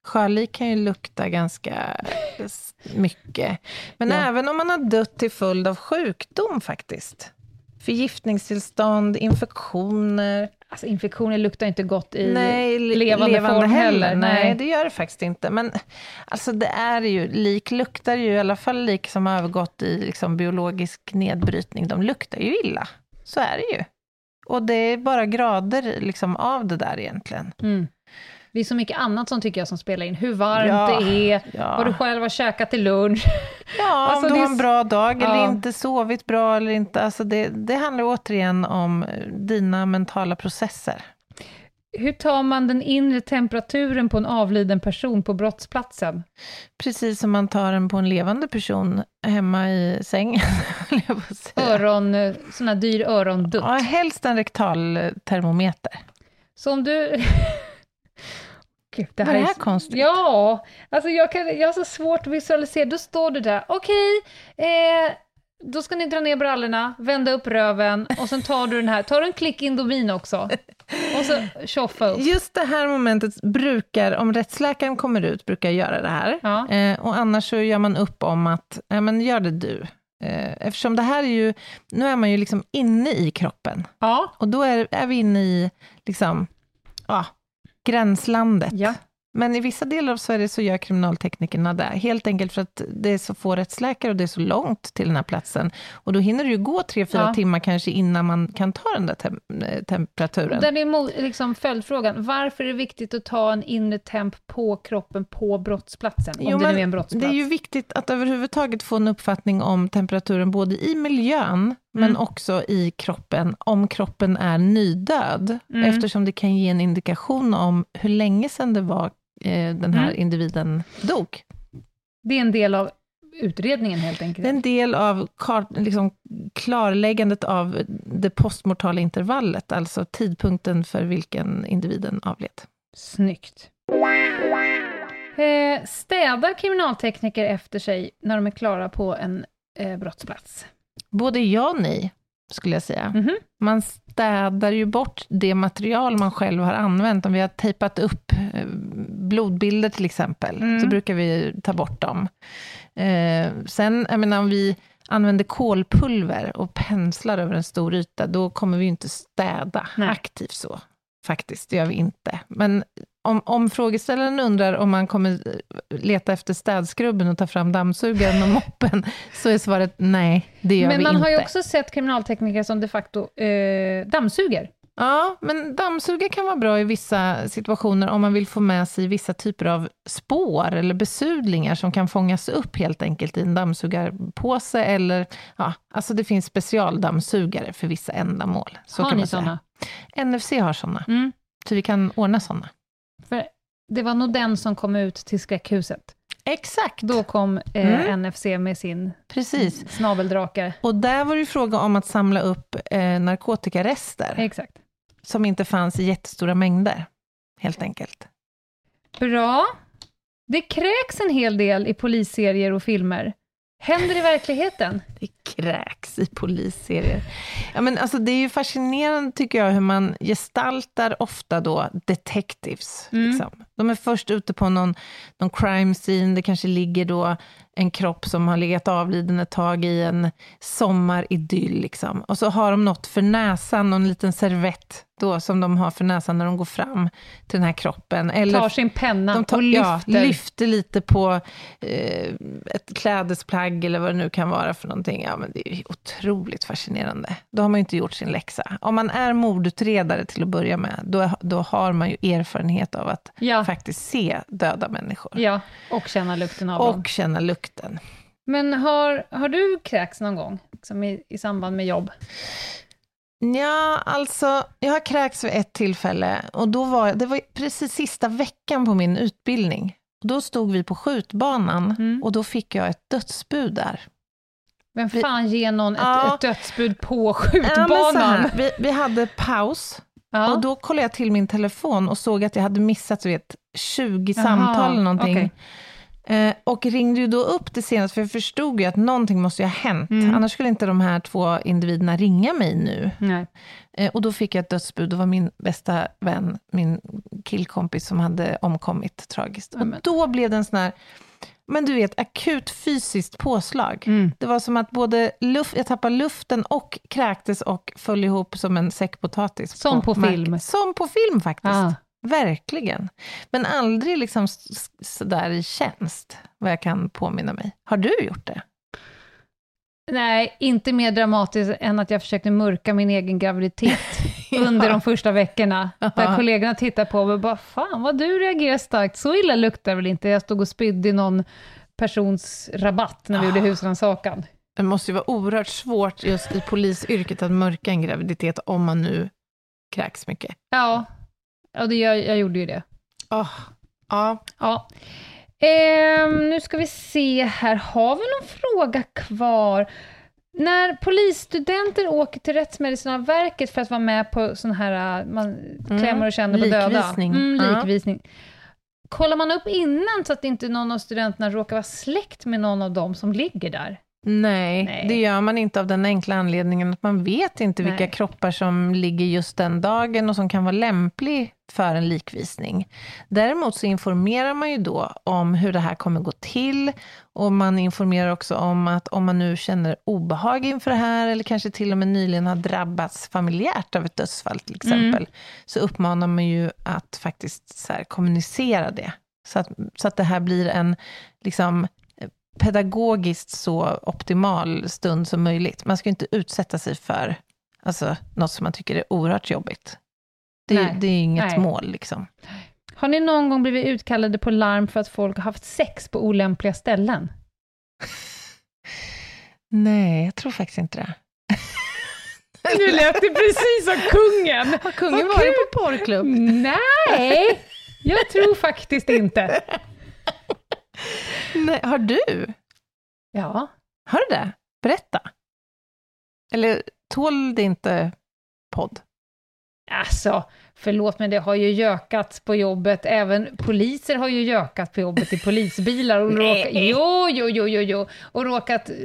sjölik kan ju lukta ganska mycket. Men Ja. även om man har dött till följd av sjukdom faktiskt. Förgiftningstillstånd, infektioner. Alltså infektioner luktar inte gott i Nej, le- levande, form heller. Nej. det gör det faktiskt inte. Men alltså det är ju, lik luktar ju, i alla fall lik som har övergått i liksom biologisk nedbrytning, de luktar ju illa. Så är det ju. Och det är bara grader liksom av det där egentligen. Mm. Det är så mycket annat som tycker jag som spelar in. Hur varmt Ja, det är, ja. vad du själv har käkat till lunch. Ja, [LAUGHS] Alltså, om du det har en bra dag eller Ja. inte, sovit bra eller inte. Alltså det, det handlar återigen om eh, dina mentala processer. Hur tar man den inre temperaturen på en avliden person på brottsplatsen? Precis som man tar den på en levande person hemma i sängen. [LAUGHS] Öron, eh, sån här dyr örondutt. Ja, helst en rektal eh, termometer. Så om du... [LAUGHS] Gud, det Var det är här så- konstigt? Ja, alltså jag, kan, jag har så svårt att visualisera. Då står du där, okej, eh, då ska ni dra ner brallorna, vända upp röven och sen tar du den här, tar du en klick Indomin också? Och så tjoffa upp. Just det här momentet brukar, om rättsläkaren kommer ut, brukar göra det här. Ja. Eh, och annars så gör man upp om att, ja men gör det du. Eh, eftersom det här är ju, nu är man ju liksom inne i kroppen. Ja, Och då är, är vi inne i, liksom, ja, gränslandet. ja. Men i vissa delar av Sverige så gör kriminalteknikerna det, helt enkelt för att det är så få rättsläkare och det är så långt till den här platsen. Och då hinner det ju gå tre, fyra Ja. timmar kanske innan man kan ta den där tem- eh, temperaturen. Där är liksom följdfrågan, varför är det viktigt att ta en inre temp på kroppen på brottsplatsen? Om Jo, det nu är en brottsplats. Det är ju viktigt att överhuvudtaget få en uppfattning om temperaturen, både i miljön, men Mm. också i kroppen, om kroppen är nydöd, Mm. eftersom det kan ge en indikation om hur länge sedan det var eh, den här Mm. individen dog. Det är en del av utredningen helt enkelt. Det är en del av kart, liksom, klarläggandet av det postmortala intervallet, alltså tidpunkten för vilken individen avled. Snyggt. Eh, städar kriminaltekniker efter sig när de är klara på en eh, brottsplats? Både ja och nej, skulle jag säga. Mhm. Man städar ju bort det material man själv har använt. Om vi har tejpat upp eh, blodbilder till exempel, Mm. så brukar vi ta bort dem. Eh, sen, jag menar, om vi använder kolpulver och penslar över en stor yta, då kommer vi ju inte städa Nej. aktivt så. Faktiskt, det gör vi inte. Men om, om frågeställaren undrar om man kommer leta efter städskrubben och ta fram dammsugaren och moppen, [LAUGHS] så är svaret nej, det gör Men vi man inte. har ju också sett kriminaltekniker som de facto eh, dammsuger. Ja, men dammsugare kan vara bra i vissa situationer om man vill få med sig vissa typer av spår eller besudlingar som kan fångas upp helt enkelt i en dammsugarpåse eller, ja, alltså det finns specialdammsugare för vissa ändamål. Så har kan ni man sådana? NFC har sådana, Mm. så vi kan ordna sådana. För det var nog den som kom ut till skräckhuset. Exakt, Då kom eh, Mm. NFC med sin precis. snabeldrake. Och där var det ju fråga om att samla upp eh, narkotikarester Exakt. som inte fanns i jättestora mängder, helt enkelt. Bra. Det kräks en hel del i polisserier och filmer. Händer i verkligheten? Det kräks i polisserier. Ja, men alltså, det är ju fascinerande, tycker jag, hur man gestaltar ofta då detectives. Mm. Liksom. De är först ute på någon, någon crime scene, det kanske ligger då en kropp som har legat avliden ett tag i en sommaridyll. Liksom. Och så har de något för näsan, någon liten servett då, som de har för näsan när de går fram till den här kroppen. Eller Tar sin penna de tar, och lyfter. Ja, lyfter lite på eh, ett klädesplagg eller vad det nu kan vara för någonting. Ja, men det är ju otroligt fascinerande. Då har man ju inte gjort sin läxa. Om man är mordutredare till att börja med, då, då har man ju erfarenhet av att Ja. faktiskt se döda människor. Ja, och känna lukten av dem. Och känna lukten. Men har, har du kräkts någon gång liksom i, i samband med jobb? Ja, alltså, jag har kräkts vid ett tillfälle och då var, det var precis sista veckan på min utbildning. Då stod vi på skjutbanan Mm. och då fick jag ett dödsbud där. Vem fan ger någon ett, Ja. ett dödsbud på Ja, skjutbanan? här, [LAUGHS] vi, vi hade paus Ja. och då kollade jag till min telefon och såg att jag hade missat du vet, 20 Jaha, samtal eller någonting. okej. Eh, och ringde ju då upp det senaste, för jag förstod ju att någonting måste ju ha hänt. Mm. Annars skulle inte de här två individerna ringa mig nu. Eh, och då fick jag ett dödsbud. Det var min bästa vän, min killkompis, som hade omkommit tragiskt. Och då blev det en sån här, men du vet, akut fysiskt påslag. Mm. Det var som att både luft, jag tappade luften och kräktes och föll ihop som en säck potatis. Som på marken. film. Som på film faktiskt. Ah. Verkligen. Men aldrig liksom sådär i tjänst, vad jag kan påminna mig. Har du gjort det? Nej, inte mer dramatiskt än att jag försökte mörka min egen graviditet [LAUGHS] under de första veckorna. Där Ja. kollegorna tittade på mig och bara, fan vad du reagerar starkt, så illa luktar det väl inte? Jag stod och spydde i någon persons rabatt när vi Ah. gjorde husrannsakan. Det måste ju vara oerhört svårt just i polisyrket att mörka en graviditet om man nu kräks mycket. Ja, ja det, jag, jag gjorde ju det. Oh, ja, Ja. Ehm, nu ska vi se här, har vi någon fråga kvar? När polisstudenter åker till Rättsmedicinalverket för att vara med på sån här, äh, man klämmer och känner på döda. Likvisning. Mm, Ja. likvisning. Kollar man upp innan så att inte någon av studenterna råkar vara släkt med någon av dem som ligger där? Nej, Nej. det gör man inte av den enkla anledningen att man vet inte vilka Nej. kroppar som ligger just den dagen och som kan vara lämplig för en likvisning. Däremot så informerar man ju då om hur det här kommer gå till och man informerar också om att om man nu känner obehag inför det här eller kanske till och med nyligen har drabbats familjärt av ett dödsfall till exempel, så uppmanar man ju att faktiskt så kommunicera det. Så att, så att det här blir en liksom, pedagogiskt så optimal stund som möjligt. Man ska ju inte utsätta sig för alltså, något som man tycker är oerhört jobbigt. Det, är- Nej. det är inget Nej. mål liksom. Har ni någon gång blivit utkallade på larm för att folk har haft sex på olämpliga ställen? [LAUGHS] Nej, jag tror faktiskt inte det. Nu lät det precis som kungen! Har kungen varit på porrklubb? Nej, jag tror faktiskt inte. [LAUGHS] Nej, har du? Ja, Har du det? Berätta. Eller tål det inte podd? alltså, förlåt men det har ju gökat på jobbet. Även poliser har ju gökat på jobbet i polisbilar. Och [LAUGHS] råkat, jo, jo, jo, jo, jo. Och råkat eh,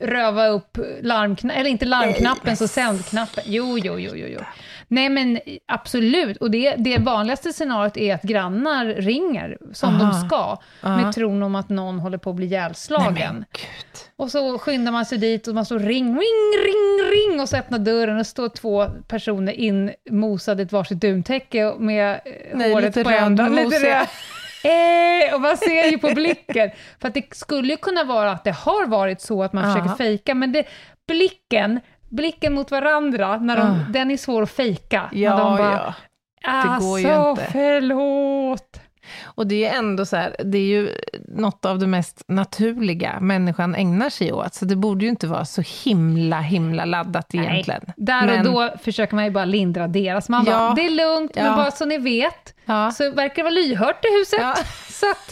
röva upp larmknappen, eller inte larmknappen, så sändknappen. Jo, jo, jo, jo, jo. Nej men absolut, och det, det vanligaste scenariot är att grannar ringer, som Aha. de ska, Ja. med tron om att någon håller på att bli Nej, ihjälslagen. men gud. Och så skyndar man sig dit och man står ring, ring, ring, ring och så öppnar dörren och står två personer inmosade i ett varsitt duntäcke med eh, Nej, håret lite på rödmosiga. Lite. [LAUGHS] Eh, och man ser ju på blicken. För att det skulle ju kunna vara att det har varit så att man Ja. försöker fejka, men det, blicken, blicken mot varandra, när de, Ah. den är svår att fejka. när Ja, de bara, ja. det går ju alltså, inte." förlåt. Och det är ändå så här, det är ju något av det mest naturliga människan ägnar sig åt, så det borde ju inte vara så himla, himla laddat egentligen. Nej, där Men- och då försöker man ju bara lindra deras. Man Ja. bara, det är lugnt, men Ja. bara så ni vet, Ja. så verkar det vara lyhört i huset. Ja. [LAUGHS] Så att,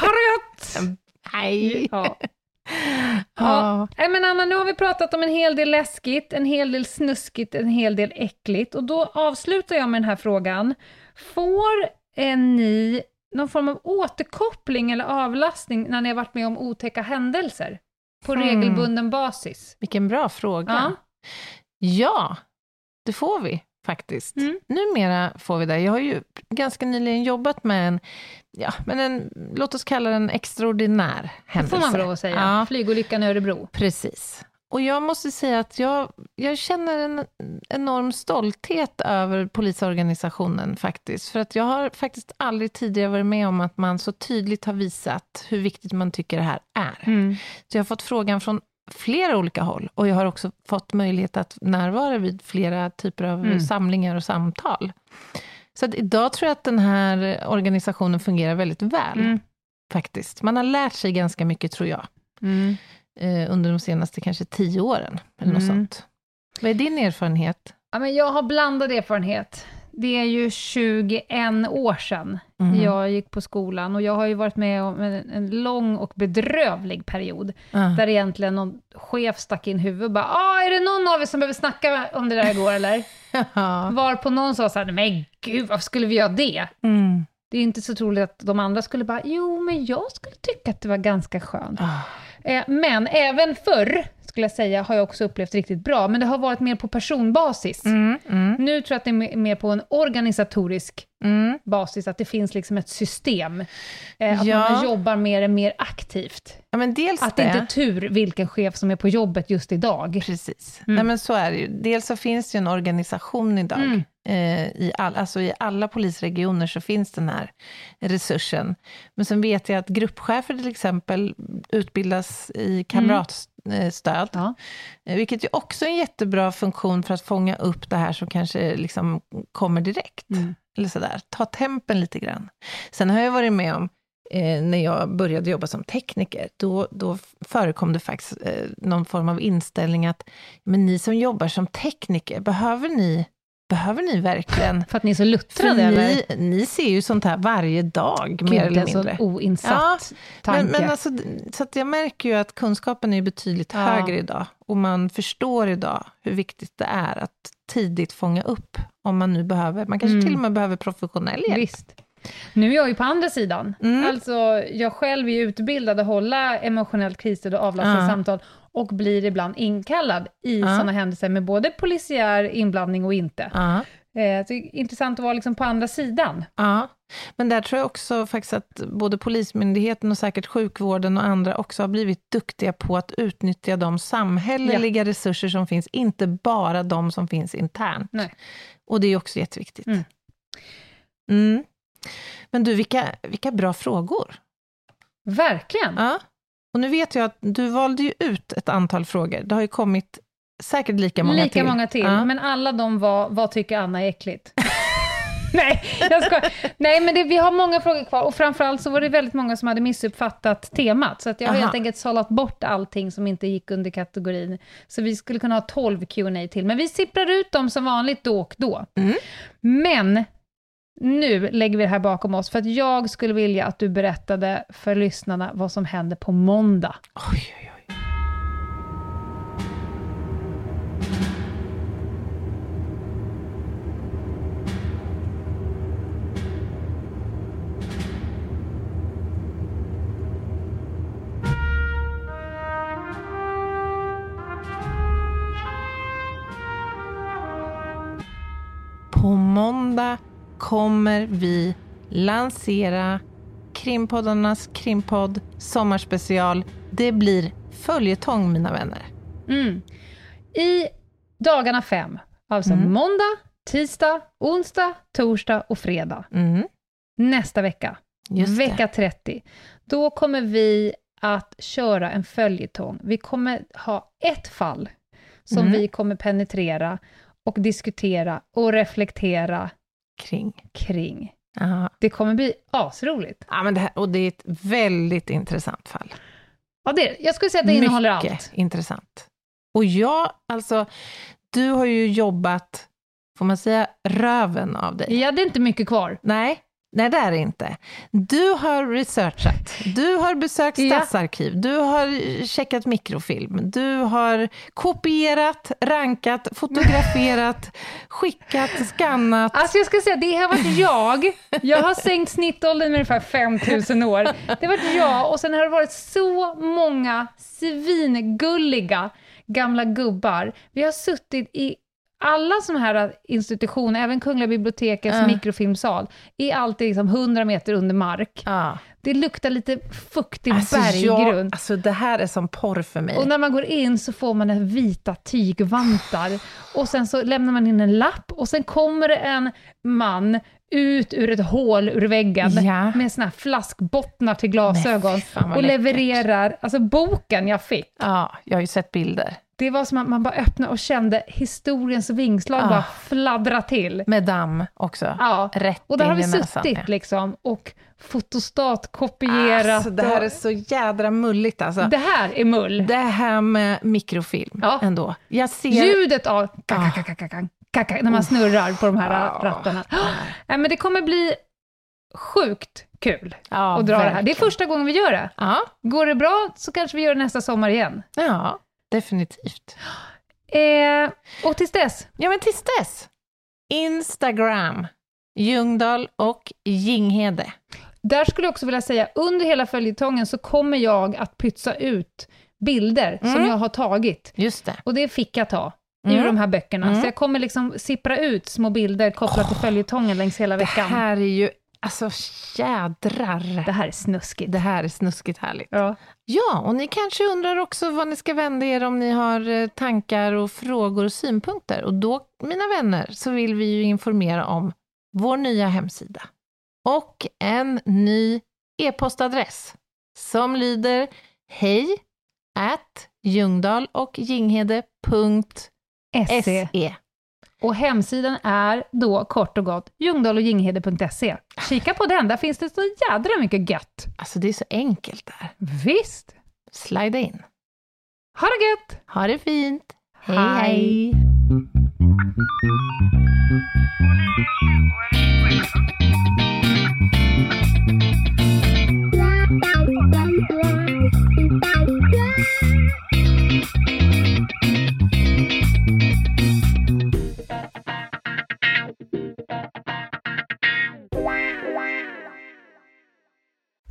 ha det gött! Nej. Ja. Ja. Nej, men Anna, nu har vi pratat om en hel del läskigt, en hel del snuskigt, en hel del äckligt. Och då avslutar jag med den här frågan. Får eh, ni någon form av återkoppling eller avlastning när ni har varit med om otäcka händelser? På Hmm. regelbunden basis? Vilken bra fråga. Ja. Ja, det får vi faktiskt. Mm. Numera får vi det. Jag har ju ganska nyligen jobbat med en, ja, men en låt oss kalla den extraordinär Det händelse. får man lov att säga. Ja, Flygolyckan i Örebro. precis. Och jag måste säga att jag, jag känner en enorm stolthet över polisorganisationen faktiskt. För att jag har faktiskt aldrig tidigare varit med om att man så tydligt har visat hur viktigt man tycker det här är. Mm. Så jag har fått frågan från flera olika håll och jag har också fått möjlighet att närvara vid flera typer av Mm. samlingar och samtal. Så att idag tror jag att den här organisationen fungerar väldigt väl, Mm. faktiskt. Man har lärt sig ganska mycket, tror jag, Mm. eh, under de senaste kanske tio åren, eller något Mm. sånt. Vad är din erfarenhet? Ja, men jag har blandad erfarenhet. Det är ju 21 år sedan Mhm. jag gick på skolan och jag har ju varit med om en, en lång och bedrövlig period, Ah. där egentligen någon chef stack in huvudet och bara ah, “Är det någon av er som behöver snacka om det där igår eller?” [LAUGHS] Ja. Var på någon sa så här, “Men gud, varför skulle vi göra det?” Mm. Det är inte så troligt att de andra skulle bara “Jo, men jag skulle tycka att det var ganska skönt”. Ah. Eh, Men även förr, skulle jag säga, har jag också upplevt riktigt bra, men det har varit mer på personbasis. Mm, mm, Nu tror jag att det är me- mer på en organisatorisk mm. basis, att det finns liksom ett system. Eh, att Ja. man jobbar mer, mer aktivt. Ja, Att det inte är tur vilken chef som är på jobbet just idag. Precis. Mm. Nej, men så är det ju. Dels så finns det ju en organisation idag. Mm. Eh, i, all, alltså I alla polisregioner så finns den här resursen. Men sen vet jag att gruppchefer till exempel utbildas i kamratstöd. Ja. Eh, Vilket ju också är en jättebra funktion för att fånga upp det här som kanske liksom kommer direkt. Mm. Eller sådär. Ta tempen lite grann. Sen har jag varit med om eh, när jag började jobba som tekniker, då, då förekom det faktiskt eh, någon form av inställning att men ni som jobbar som tekniker, behöver ni, behöver ni verkligen... För att ni är så luttrade, eller? ni, ni ser ju sånt här varje dag, mer Gud, eller en mindre. så oinsatt Men, tanke. men alltså, så att jag märker ju att kunskapen är betydligt Ja. högre idag. Och man förstår idag hur viktigt det är att tidigt fånga upp om man nu behöver, man kanske Mm. till och med behöver professionell hjälp. Visst. Nu är jag ju på andra sidan. Mm. Alltså, jag själv är utbildad att hålla emotionellt krisstöd och avlastande Ja. Och blir ibland inkallad i Ja. sådana händelser med både polisiär inblandning och inte. Ja. Eh, så det är intressant att vara liksom på andra sidan. Ja, men där tror jag också faktiskt att både Polismyndigheten och säkert sjukvården och andra också har blivit duktiga på att utnyttja de samhälleliga resurser som finns, inte bara de som finns internt. Nej. Och det är också jätteviktigt. Mm. Mm. Men du, vilka, vilka bra frågor. Verkligen. Ja. Och nu vet jag att du valde ju ut ett antal frågor. Det har ju kommit säkert lika många Lika till. många till, Ja. men alla de var, vad tycker Anna är äckligt? [LAUGHS] Nej, jag ska. Nej, men det, vi har många frågor kvar och framförallt så var det väldigt många som hade missuppfattat temat, så att jag har Aha. helt enkelt sållat bort allting som inte gick under kategorin. Så vi skulle kunna ha 12 Q&A till, men vi sipprar ut dem som vanligt då och då. Mm. Men nu lägger vi det här bakom oss, för att jag skulle vilja att du berättade för lyssnarna vad som händer på måndag. Oj, oj, oj. På måndag kommer vi lansera krimpoddarnas krimpodd sommarspecial. Det blir följetong, mina vänner. Mm. I dagarna fem, alltså Mm. måndag, tisdag, onsdag, torsdag och fredag, Mm, nästa vecka, vecka 30, då kommer vi att köra en följetong. Vi kommer ha ett fall som Mm. vi kommer penetrera och diskutera och reflektera. Kring. kring. Ja. Det kommer bli asroligt. Ja, men det här, och det är ett väldigt intressant fall. Ja, det, jag skulle säga att det innehåller Mycket allt. intressant. Och jag, alltså, du har ju jobbat, får man säga, röven av dig. Jag hade inte mycket kvar. Nej, nej det är det inte. Du har researchat, du har besökt stadsarkiv, du har checkat mikrofilm, du har kopierat, rankat, fotograferat, [LAUGHS] skickat, skannat. Alltså jag ska säga, det har varit jag. Jag har [LAUGHS] sänkt snittåldern med ungefär 5000 år. Det har varit jag och sen har det varit så många svingulliga gamla gubbar. Vi har suttit i alla sådana här institutioner, även Kungliga bibliotekets Ja. mikrofilmsal, är alltid liksom 100 meter under mark. Ja. Det luktar lite fuktig Alltså, berggrund. jag, alltså det här är som porr för mig. Och när man går in så får man en vita tygvantar och sen så lämnar man in en lapp och sen kommer det en man ut ur ett hål ur väggen Ja. med såna här flaskbottnar till glasögon och läckert. levererar, alltså boken jag fick, Ja, jag har ju sett bilder. Det var som att man bara öppnade och kände historiens vingslag Ah. bara fladdra till. Med damm också. Ja, Rätt och där har vi näsan, suttit liksom och fotostatkopierat. Alltså, det här och- är så jädra mulligt alltså. det här är mull. Det här med mikrofilm Ja. ändå. Jag ser... Ljudet av Ah. när man snurrar på de här Ah. rattarna. [GASPS] Nej, men det kommer bli sjukt kul ja, att dra det här. Det är första gången vi gör det. Ja, Går det bra så kanske vi gör det nästa sommar igen. ja, definitivt. Eh, och tills dess, Ja, men tills dess. Instagram, Ljungdahl och Ginghede. där skulle jag också vilja säga, under hela följetongen så kommer jag att pytsa ut bilder som Mm. jag har tagit. Just det. Och det fick jag ta Mm. ur de här böckerna. Mm. Så jag kommer liksom sippra ut små bilder kopplat till följetongen längs hela Det veckan. här är ju, alltså jädrar. det här är snuskigt. Det här är snuskigt härligt. Ja. Ja, och ni kanske undrar också vad ni ska vända er om ni har eh, tankar och frågor och synpunkter. Och då, mina vänner, så vill vi ju informera om vår nya hemsida och en ny e-postadress som lyder hej at Ljungdahl och hemsidan är då kort och gott ljungdahlochginghede.se. Kika på den, där finns det så jädra mycket gött. Alltså det är så enkelt där. Visst! Slida in. Ha det gött! Ha det fint. Hej. hej.